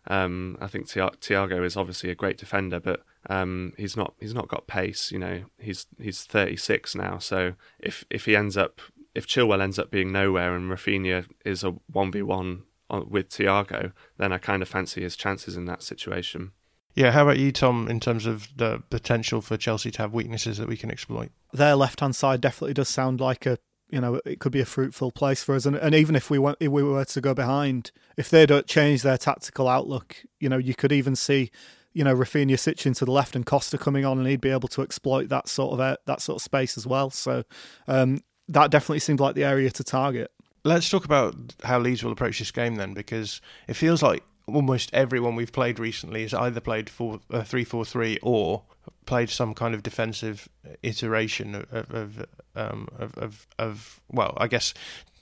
Um, I think Thiago is obviously a great defender, but um, he's not he's not got pace. You know, he's he's 36 now, so if if he ends up if Chilwell ends up being nowhere and Raphinha is a 1v1 with Thiago, then I kind of fancy his chances in that situation. Yeah, how about you, Tom, in terms of the potential for Chelsea to have weaknesses that we can exploit? Their left hand side definitely does sound like a you know it could be a fruitful place for us and, and even if we went if we were to go behind if they don't change their tactical outlook you know you could even see you know Raphinha switching to the left and Costa coming on and he'd be able to exploit that sort of uh, that sort of space as well so um, that definitely seemed like the area to target. let's talk about how Leeds will approach this game then, because it feels like almost everyone we've played recently has either played four, uh, three four three or played some kind of defensive iteration of of, um, of, of, of well, I guess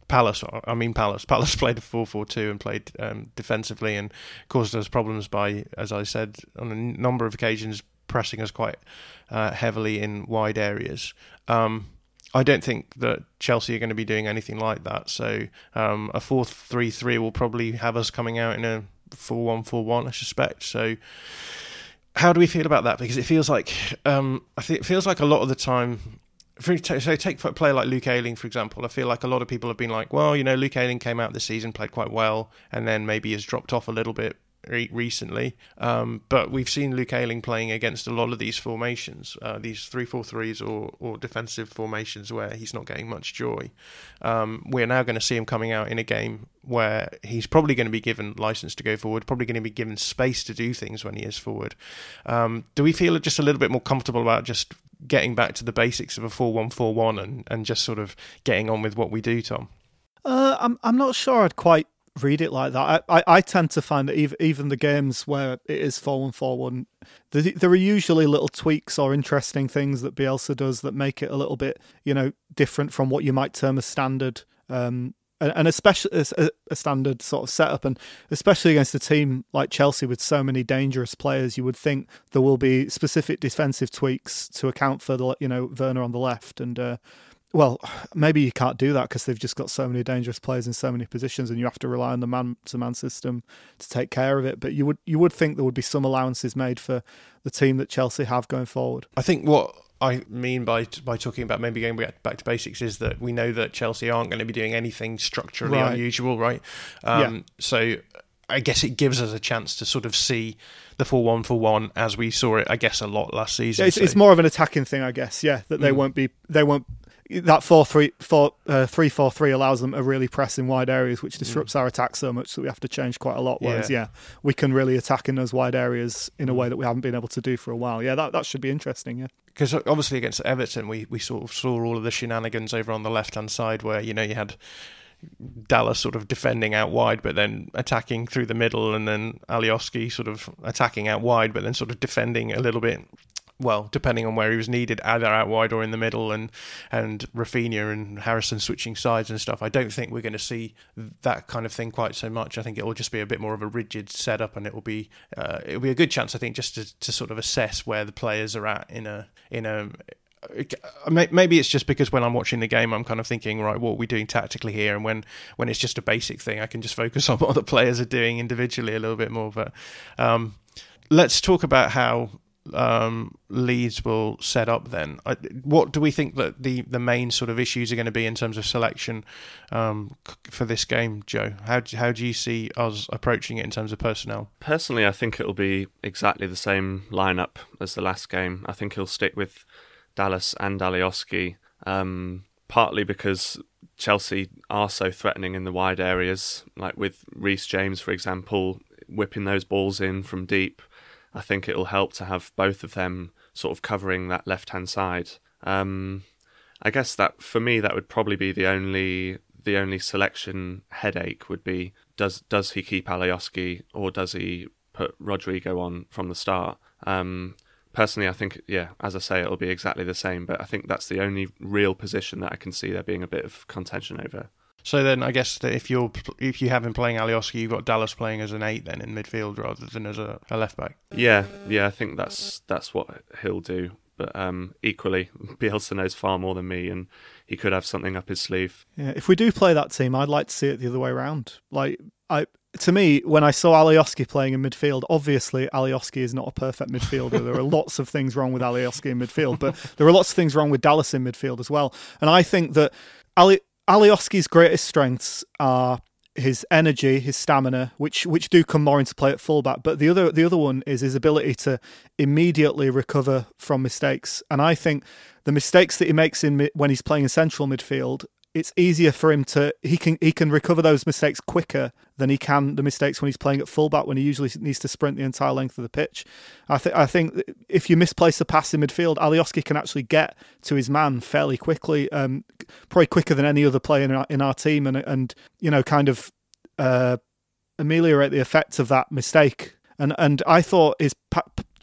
Palace, I mean Palace. Palace played a 4-4-2 and played um, defensively and caused us problems by, as I said, on a number of occasions, pressing us quite uh, heavily in wide areas. Um, I don't think that Chelsea are going to be doing anything like that. So um, a 4-3-3 will probably have us coming out in a 4-1-4-1, I suspect. So how do we feel about that? Because it feels like um, I think it feels like a lot of the time for, so take a player like Luke Ayling, for example. I feel like a lot of people have been like, well, you know, Luke Ayling came out this season, played quite well, and then maybe has dropped off a little bit recently. Um, but we've seen Luke Ayling playing against a lot of these formations, uh, these three four threes or or defensive formations where he's not getting much joy. Um, we're now going to see him coming out in a game where he's probably going to be given license to go forward, probably going to be given space to do things when he is forward. Um, do we feel just a little bit more comfortable about just getting back to the basics of a four one four one and and just sort of getting on with what we do, Tom? Uh, I'm I'm not sure I'd quite read it like that. I, I, I tend to find that even, even the games where it is 4 1 4 1, there are usually little tweaks or interesting things that Bielsa does that make it a little bit, you know, different from what you might term a standard. Um, and especially a, standard sort of setup, and especially against a team like Chelsea with so many dangerous players, you would think there will be specific defensive tweaks to account for the you know Werner on the left and uh, well, maybe you can't do that because they've just got so many dangerous players in so many positions, and you have to rely on the man-to-man system to take care of it. But you would you would think there would be some allowances made for the team that Chelsea have going forward. I think what I mean by by talking about maybe going back to basics is that we know that Chelsea aren't going to be doing anything structurally right. unusual, right? Um, yeah. So I guess it gives us a chance to sort of see the four one for one as we saw it, I guess, a lot last season. It's, so. it's more of an attacking thing, I guess. Yeah, that they mm. won't be they won't that four three four uh, three four three allows them to really press in wide areas, which disrupts mm. our attack so much that we have to change quite a lot. Whereas, yeah. yeah. we can really attack in those wide areas in a mm. way that we haven't been able to do for a while. Yeah, that that should be interesting. Yeah, because obviously against Everton, we we sort of saw all of the shenanigans over on the left hand side, where you know you had. Dallas sort of defending out wide, but then attacking through the middle, and then Alioski sort of attacking out wide, but then sort of defending a little bit well, depending on where he was needed, either out wide or in the middle, and and Raphinha and Harrison switching sides and stuff. I don't think we're going to see that kind of thing quite so much. I think it will just be a bit more of a rigid setup, and it will be uh, it will be a good chance, I think, just to, to sort of assess where the players are at in a in a maybe it's just because when I'm watching the game, I'm kind of thinking, right, what are we doing tactically here? And when when it's just a basic thing, I can just focus on what the players are doing individually a little bit more. But um, let's talk about how um, Leeds will set up then? What do we think that the, the main sort of issues are going to be in terms of selection um, for this game, Joe? How do, how do you see us approaching it in terms of personnel? Personally, I think it'll be exactly the same lineup as the last game. I think he'll stick with Dallas and Alioski, um, partly because Chelsea are so threatening in the wide areas, like with Reece James, for example, whipping those balls in from deep I think it'll help to have both of them sort of covering that left hand side. Um, I guess that for me that would probably be the only the only selection headache would be does does he keep Alioski or does he put Rodrigo on from the start? Um, personally, I think yeah, as I say, it'll be exactly the same. But I think that's the only real position that I can see there being a bit of contention over. So then, I guess that if you're if you have him playing Alioski, you've got Dallas playing as an eight then in midfield rather than as a, a left back. Yeah, yeah, I think that's that's what he'll do. But um, equally, Bielsa knows far more than me, and he could have something up his sleeve. Yeah, if we do play that team, I'd like to see it the other way around. Like I, to me, when I saw Alioski playing in midfield, obviously Alioski is not a perfect midfielder. there are lots of things wrong with Alioski in midfield, but there are lots of things wrong with Dallas in midfield as well. And I think that Ali Alioski's greatest strengths are his energy, his stamina, which which do come more into play at fullback. But the other the other one is his ability to immediately recover from mistakes. And I think the mistakes that he makes in when he's playing in central midfield it's easier for him to he can he can recover those mistakes quicker than he can the mistakes when he's playing at fullback when he usually needs to sprint the entire length of the pitch. I think I think if you misplace a pass in midfield, Alioski can actually get to his man fairly quickly, um, probably quicker than any other player in our, in our team, and and you know kind of uh, ameliorate the effects of that mistake. And and I thought his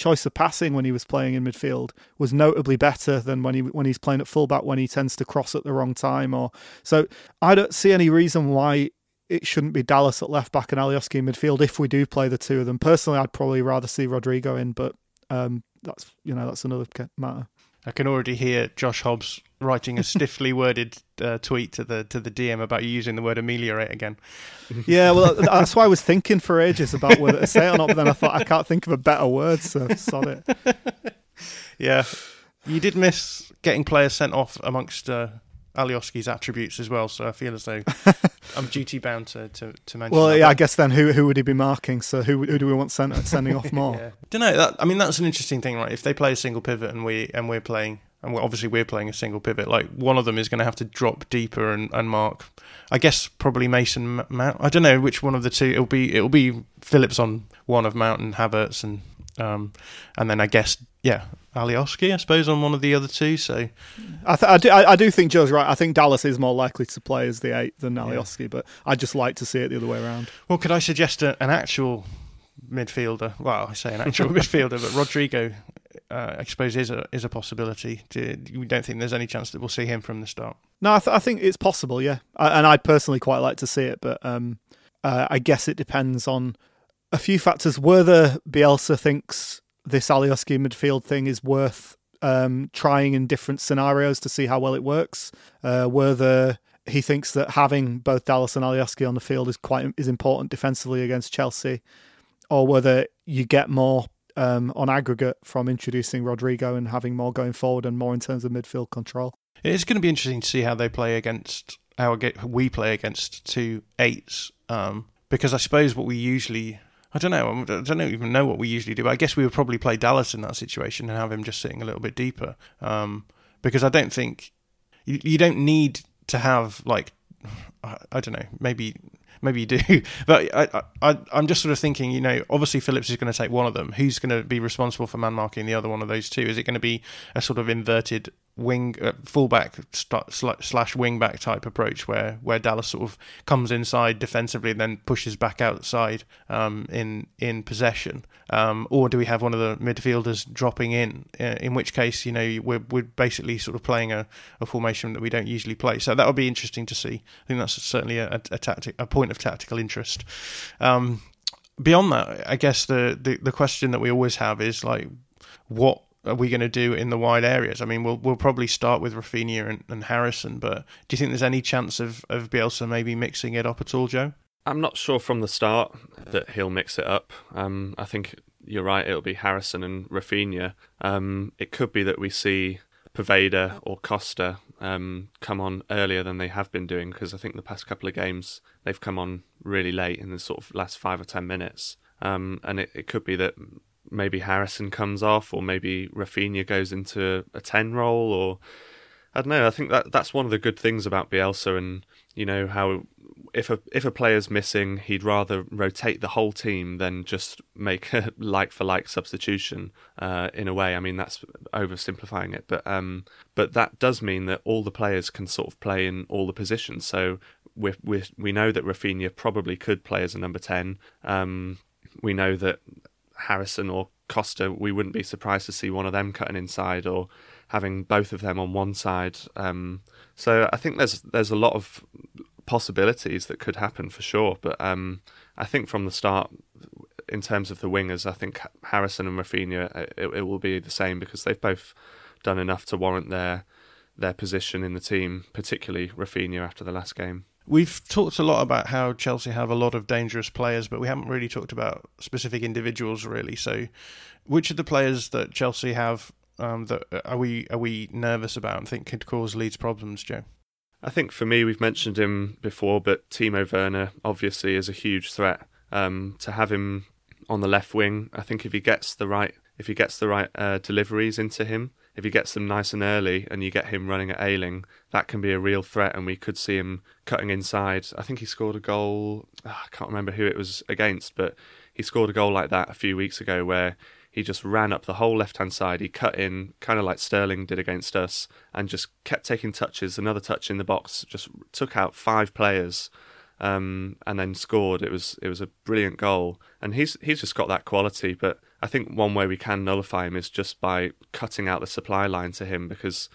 choice of passing when he was playing in midfield was notably better than when he when he's playing at fullback when he tends to cross at the wrong time or so I don't see any reason why it shouldn't be Dallas at left back and Alioski in midfield if we do play the two of them. Personally, I'd probably rather see Rodrigo in, but um, that's you know that's another matter. I can already hear Josh Hobbs writing a stiffly worded uh, tweet to the to the DM about you using the word ameliorate again. Yeah, well, that's why I was thinking for ages about whether to say it or not, but then I thought I can't think of a better word, so sod it. yeah, you did miss getting players sent off amongst uh, Alioski's attributes as well, so I feel as though I'm duty bound to, to, to mention. Well, yeah, I guess then who who would he be marking? So who who do we want send, sending off more? yeah. Don't know. That, I mean, that's an interesting thing, right? If they play a single pivot and we and we're playing and we're, obviously we're playing a single pivot, like one of them is going to have to drop deeper and, and mark. I guess probably Mason Mount. I don't know which one of the two. It'll be it'll be Phillips on one of Mount and Havertz and um, and then I guess yeah, Alioski, I suppose, on one of the other two. So I, th- I, do, I, I, do think Joe's right. I think Dallas is more likely to play as the eight than Alioski, yeah. but I just like to see it the other way around. Well, could I suggest a, an actual midfielder? Well, I say an actual midfielder, but Rodrigo, uh, I suppose, is a is a possibility. Do, you don't think there's any chance that we'll see him from the start? No, I, th- I think it's possible. Yeah, I, and I'd personally quite like to see it, but um, uh, I guess it depends on a few factors. Whether Bielsa thinks this Alioski midfield thing is worth um, trying in different scenarios to see how well it works. Uh, whether he thinks that having both Dallas and Alioski on the field is quite is important defensively against Chelsea, or whether you get more um, on aggregate from introducing Rodrigo and having more going forward and more in terms of midfield control. It's going to be interesting to see how they play against how we play against two eights, um, because I suppose what we usually I don't know. I don't even know what we usually do. I guess we would probably play Dallas in that situation and have him just sitting a little bit deeper. Um, because I don't think you, you don't need to have like I, I don't know. Maybe maybe you do, but I, I I'm just sort of thinking. You know, obviously Phillips is going to take one of them. Who's going to be responsible for man marking the other one of those two? Is it going to be a sort of inverted wing uh, fullback slash wing back type approach where where Dallas sort of comes inside defensively and then pushes back outside um, in in possession. Um, or do we have one of the midfielders dropping in uh, in which case you know we're, we're basically sort of playing a, a formation that we don't usually play. So that would be interesting to see. I think that's certainly a, a tactic a point of tactical interest. Um, beyond that I guess the, the the question that we always have is like what are we going to do in the wide areas? I mean, we'll we'll probably start with Raphinha and, and, Harrison, but do you think there's any chance of, of Bielsa maybe mixing it up at all, Joe? I'm not sure from the start that he'll mix it up. Um, I think you're right, it'll be Harrison and Raphinha. Um, it could be that we see Poveda or Costa um, come on earlier than they have been doing, because I think the past couple of games they've come on really late in the sort of last five or ten minutes. Um, and it, it could be that maybe Harrison comes off, or maybe Raphinha goes into a ten role, or I don't know. I think that that's one of the good things about Bielsa, and you know how if a if a player's missing, he'd rather rotate the whole team than just make a like for like substitution. Uh, in a way, I mean that's oversimplifying it, but um, but that does mean that all the players can sort of play in all the positions. So we we we know that Raphinha probably could play as a number ten. Um, we know that Harrison or Costa, we wouldn't be surprised to see one of them cutting inside or having both of them on one side. Um, so I think there's there's a lot of possibilities that could happen for sure. But um, I think from the start, in terms of the wingers, I think Harrison and Raphinha, uh, it, it will be the same because they've both done enough to warrant their their position in the team, particularly Raphinha after the last game. We've talked a lot about how Chelsea have a lot of dangerous players, but we haven't really talked about specific individuals, really. So, which of the players that Chelsea have um, that are we are we nervous about and think could cause Leeds problems, Joe? I think for me, we've mentioned him before, but Timo Werner obviously is a huge threat. Um, to have him on the left wing, I think if he gets the right if he gets the right uh, deliveries into him, if he gets them nice and early and you get him running at Ayling, that can be a real threat, and we could see him cutting inside. I think he scored a goal. Oh, I can't remember who it was against, but he scored a goal like that a few weeks ago where he just ran up the whole left hand side. He cut in, kind of like Sterling did against us, and just kept taking touches. Another touch in the box, just took out five players, um, and then scored. It was it was a brilliant goal, and he's he's just got that quality. But I think one way we can nullify him is just by cutting out the supply line to him because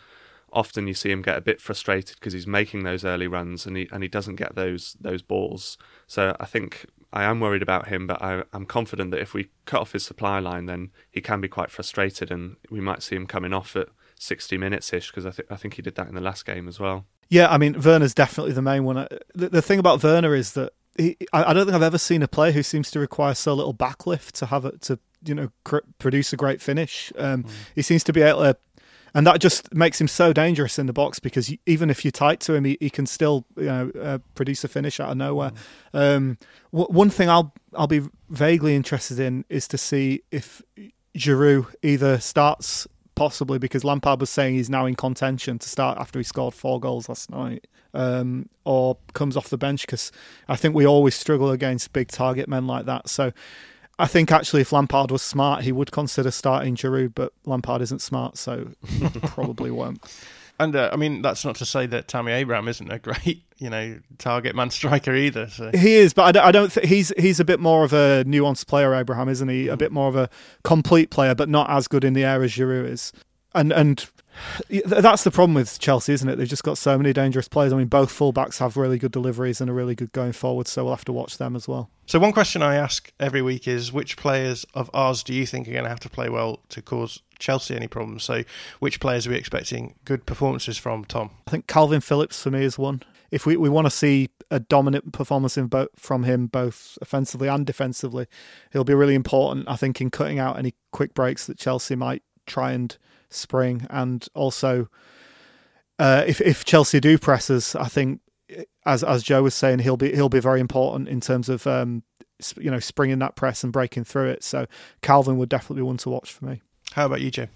often you see him get a bit frustrated because he's making those early runs and he and he doesn't get those those balls. So I think I am worried about him, but I, am confident that if we cut off his supply line, then he can be quite frustrated, and we might see him coming off at 60 minutes ish because I think I think he did that in the last game as well. Yeah, I mean Werner's definitely the main one. Uh, the, the thing about Werner is that he, I, don't think I've ever seen a player who seems to require so little backlift to have it to you know cr- produce a great finish. Um, mm. He seems to be able to and that just makes him so dangerous in the box because even if you're tight to him, he, he can still you know uh, produce a finish out of nowhere. Mm. Um, w- one thing I'll I'll be vaguely interested in is to see if Giroud either starts possibly because Lampard was saying he's now in contention to start after he scored four goals last night, um, or comes off the bench because I think we always struggle against big target men like that. So I think actually, if Lampard was smart, he would consider starting Giroud, but Lampard isn't smart, so probably won't. And uh, I mean, that's not to say that Tammy Abraham isn't a great, you know, target man striker either. So. He is, but I don't, I don't think he's he's a bit more of a nuanced player, Abraham, isn't he? A bit more of a complete player, but not as good in the air as Giroud is. And and that's the problem with Chelsea, isn't it? They've just got so many dangerous players. I mean, both fullbacks have really good deliveries and are really good going forward, so we'll have to watch them as well. So, one question I ask every week is which players of ours do you think are going to have to play well to cause Chelsea any problems? So, which players are we expecting good performances from, Tom? I think Calvin Phillips for me is one. If we, we want to see a dominant performance in both, from him, both offensively and defensively, he'll be really important, I think, in cutting out any quick breaks that Chelsea might try and spring, and also uh, if if Chelsea do presses, I think as as Joe was saying, he'll be he'll be very important in terms of um, you know springing that press and breaking through it. So Calvin would definitely be one to watch for me. How about you, Joe?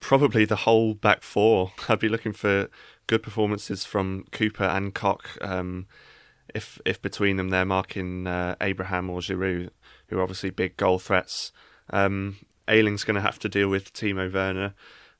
Probably the whole back four. I'd be looking for good performances from Cooper and Koch. Um, if if between them they're marking uh, Abraham or Giroud, who are obviously big goal threats. Um, Ayling's going to have to deal with Timo Werner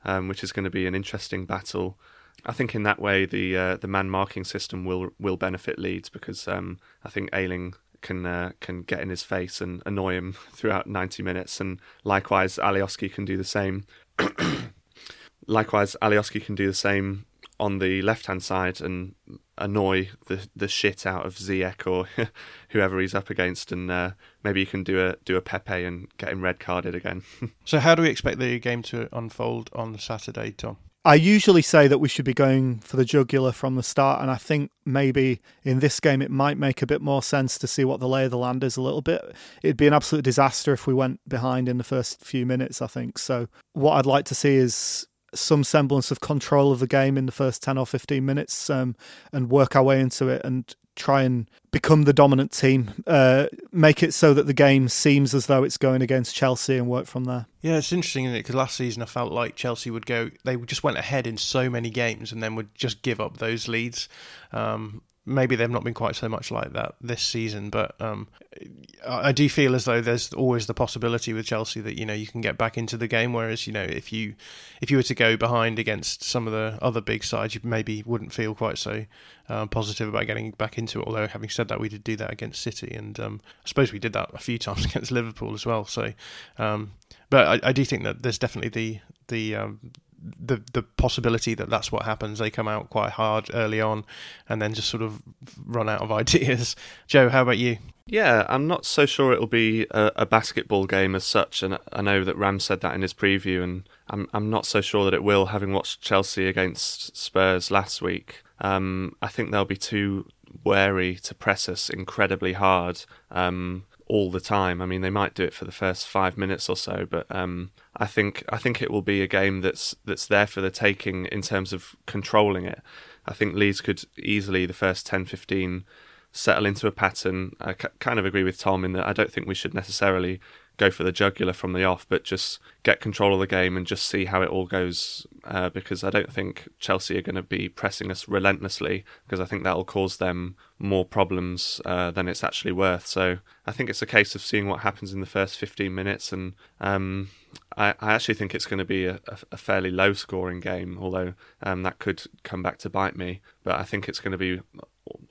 um, which is going to be an interesting battle. I think in that way the uh, the man marking system will will benefit Leeds because um, I think Ayling can uh, can get in his face and annoy him throughout 90 minutes, and likewise Alioski can do the same. likewise, Alioski can do the same on the left hand side and annoy the the shit out of Ziyech or whoever he's up against, and uh, maybe you can do a do a Pepe and get him red carded again. so, how do we expect the game to unfold on Saturday, Tom? I usually say that we should be going for the jugular from the start, and I think maybe in this game it might make a bit more sense to see what the lay of the land is a little bit. It'd be an absolute disaster if we went behind in the first few minutes, I think. So, what I'd like to see is some semblance of control of the game in the first 10 or 15 minutes um, and work our way into it and try and become the dominant team, uh, make it so that the game seems as though it's going against Chelsea and work from there. Yeah, it's interesting, isn't it? Because last season I felt like Chelsea would go, they just went ahead in so many games and then would just give up those leads. Um, maybe they've not been quite so much like that this season, but um, I do feel as though there's always the possibility with Chelsea that you know you can get back into the game. Whereas you know if you if you were to go behind against some of the other big sides, you maybe wouldn't feel quite so uh, positive about getting back into it. Although having said that, we did do that against City, and um, I suppose we did that a few times against Liverpool as well. So, um, but I, I, do think that there's definitely the the um, the the possibility that that's what happens. They come out quite hard early on, and then just sort of run out of ideas. Joe, how about you? Yeah, I'm not so sure it'll be a, a, basketball game as such, and I know that Ram said that in his preview, and I'm I'm not so sure that it will. Having watched Chelsea against Spurs last week, um, I think they'll be too wary to press us incredibly hard. Um, all the time. I mean, they might do it for the first five minutes or so, but um, I think I think it will be a game that's that's there for the taking in terms of controlling it. I think Leeds could easily the first 10, 15 settle into a pattern. I c- kind of agree with Tom in that I don't think we should necessarily go for the jugular from the off, but just get control of the game and just see how it all goes. Uh, because I don't think Chelsea are going to be pressing us relentlessly, because I think that will cause them more problems uh, than it's actually worth. So I think it's a case of seeing what happens in the first 15 minutes, and um, I, I, actually think it's going to be a, a fairly low scoring game, although um, that could come back to bite me. But I think it's going to be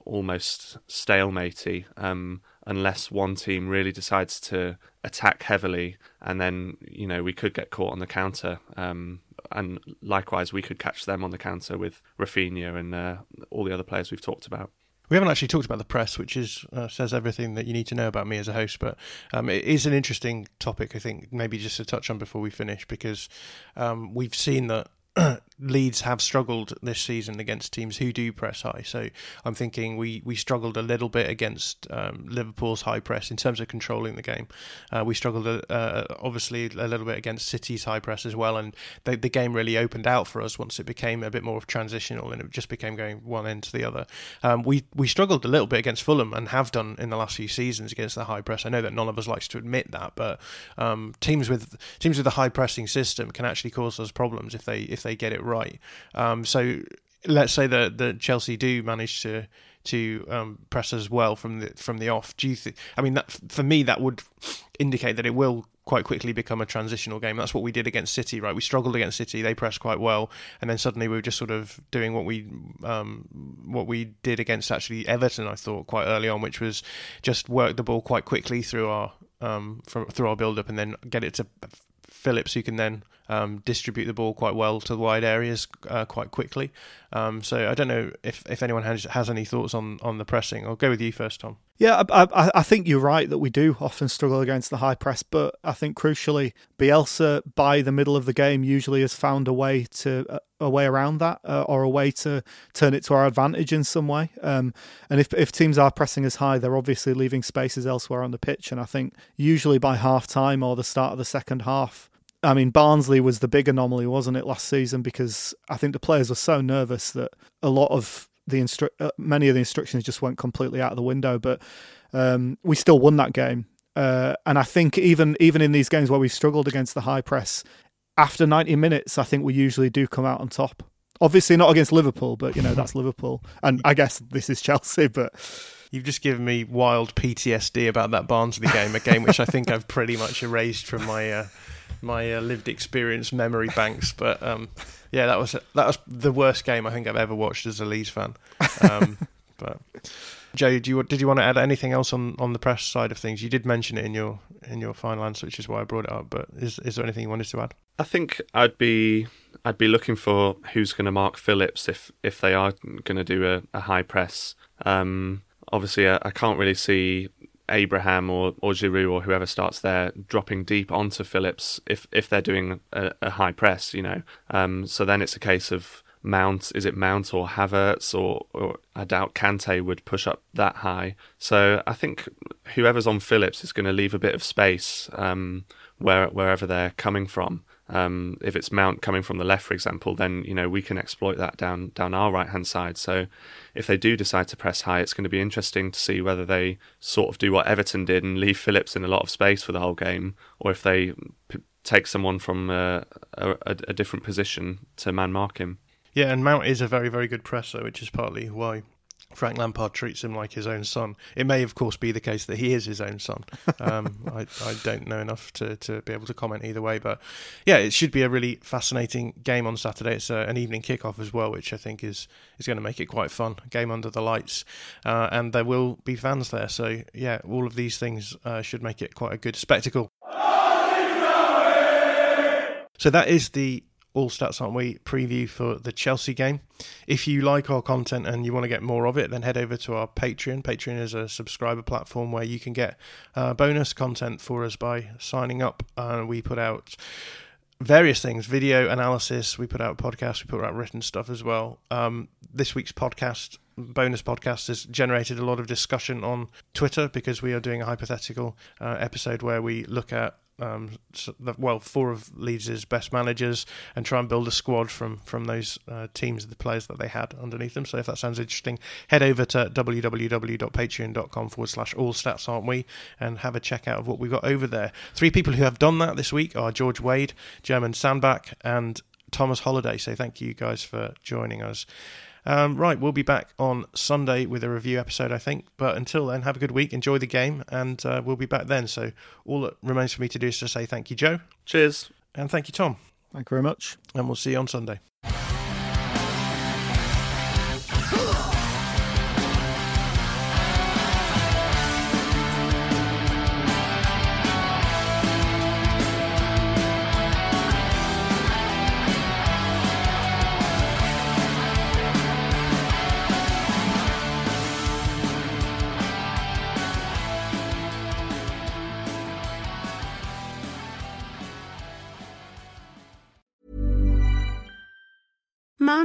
almost stalematey um, unless one team really decides to attack heavily, and then you know we could get caught on the counter. Um, and likewise, we could catch them on the counter with Raphinha and uh, all the other players we've talked about. We haven't actually talked about the press, which is uh, says everything that you need to know about me as a host. But um, it is an interesting topic, I think, maybe just to touch on before we finish, because um, we've seen that Leeds have struggled this season against teams who do press high. So I'm thinking we, we struggled a little bit against um, Liverpool's high press in terms of controlling the game. Uh, we struggled uh, uh, obviously a little bit against City's high press as well, and the, the game really opened out for us once it became a bit more of transitional and it just became going one end to the other. Um, we we struggled a little bit against Fulham and have done in the last few seasons against the high press. I know that none of us likes to admit that, but um, teams with teams with a high pressing system can actually cause us problems if they if they get it right. Um, so let's say that, that Chelsea do manage to to um, press as well from the from the off. Do you think? I mean, that for me that would indicate that it will quite quickly become a transitional game. That's what we did against City, right? We struggled against City; they pressed quite well, and then suddenly we were just sort of doing what we um, what we did against actually Everton. I thought quite early on, which was just work the ball quite quickly through our um, from, through our build up, and then get it to Phillips, who can then um, distribute the ball quite well to the wide areas uh, quite quickly. Um, so I don't know if, if anyone has has any thoughts on, on the pressing. I'll go with you first, Tom. Yeah, I, I, I, think you're right that we do often struggle against the high press, but I think crucially, Bielsa by the middle of the game usually has found a way to a way around that uh, or a way to turn it to our advantage in some way. Um, and if if teams are pressing as high, they're obviously leaving spaces elsewhere on the pitch. And I think usually by half time or the start of the second half, I mean, Barnsley was the big anomaly, wasn't it, last season? Because I think the players were so nervous that a lot of the instru- uh, many of the instructions just went completely out of the window. But um, we still won that game, uh, and I think even even in these games where we struggled against the high press, after 90 minutes, I think we usually do come out on top. Obviously, not against Liverpool, but you know that's Liverpool, and I guess this is Chelsea, but. You've just given me wild PTSD about that Barnsley game, a game which I think I've pretty much erased from my uh, my uh, lived experience memory banks. But um, yeah, that was that was the worst game I think I've ever watched as a Leeds fan. Um, but Joe, do you, did you want to add anything else on, on the press side of things? You did mention it in your in your final answer, which is why I brought it up. But is is there anything you wanted to add? I think I'd be I'd be looking for who's going to mark Phillips if if they are going to do a, a high press. Um, obviously, I, I, can't really see Abraham or, or Giroud or whoever starts there dropping deep onto Phillips if if they're doing a, a high press, you know. Um, so then it's a case of Mount. Is it Mount or Havertz or, or I doubt Kanté would push up that high. So I think whoever's on Phillips is going to leave a bit of space um, where wherever they're coming from. Um, if it's Mount coming from the left, for example, then you know we can exploit that down down our right hand side. So if they do decide to press high, it's going to be interesting to see whether they sort of do what Everton did and leave Phillips in a lot of space for the whole game, or if they p- take someone from uh, a, a, a different position to man mark him. Yeah, and Mount is a very, very good presser, which is partly why Frank Lampard treats him like his own son. It may, of course, be the case that he is his own son. Um, I, I, don't know enough to, to be able to comment either way. But yeah, it should be a really fascinating game on Saturday. It's uh, an evening kickoff as well, which I think is, is going to make it quite fun. Game under the lights. Uh, and there will be fans there. So yeah, all of these things uh, should make it quite a good spectacle. So that is the all Stats Aren't We preview for the Chelsea game. If you like our content and you want to get more of it, then head over to our Patreon. Patreon is a subscriber platform where you can get uh, bonus content for us by signing up. Uh, we put out various things video analysis, we put out podcasts, we put out written stuff as well. Um, this week's podcast bonus podcast has generated a lot of discussion on Twitter because we are doing a hypothetical uh, episode where we look at um, well, four of Leeds' best managers and try and build a squad from from those uh, teams, the players that they had underneath them. So if that sounds interesting, head over to www.patreon.com forward slash all stats, aren't we? And have a check out of what we've got over there. Three people who have done that this week are George Wade, German Sandbach, and Thomas Holiday. So thank you guys for joining us. Um, right, we'll be back on Sunday with a review episode, I think. But until then, have a good week, enjoy the game, and uh, we'll be back then. So all that remains for me to do is to say thank you, Joe. Cheers. And thank you, Tom. Thank you very much. And we'll see you on Sunday.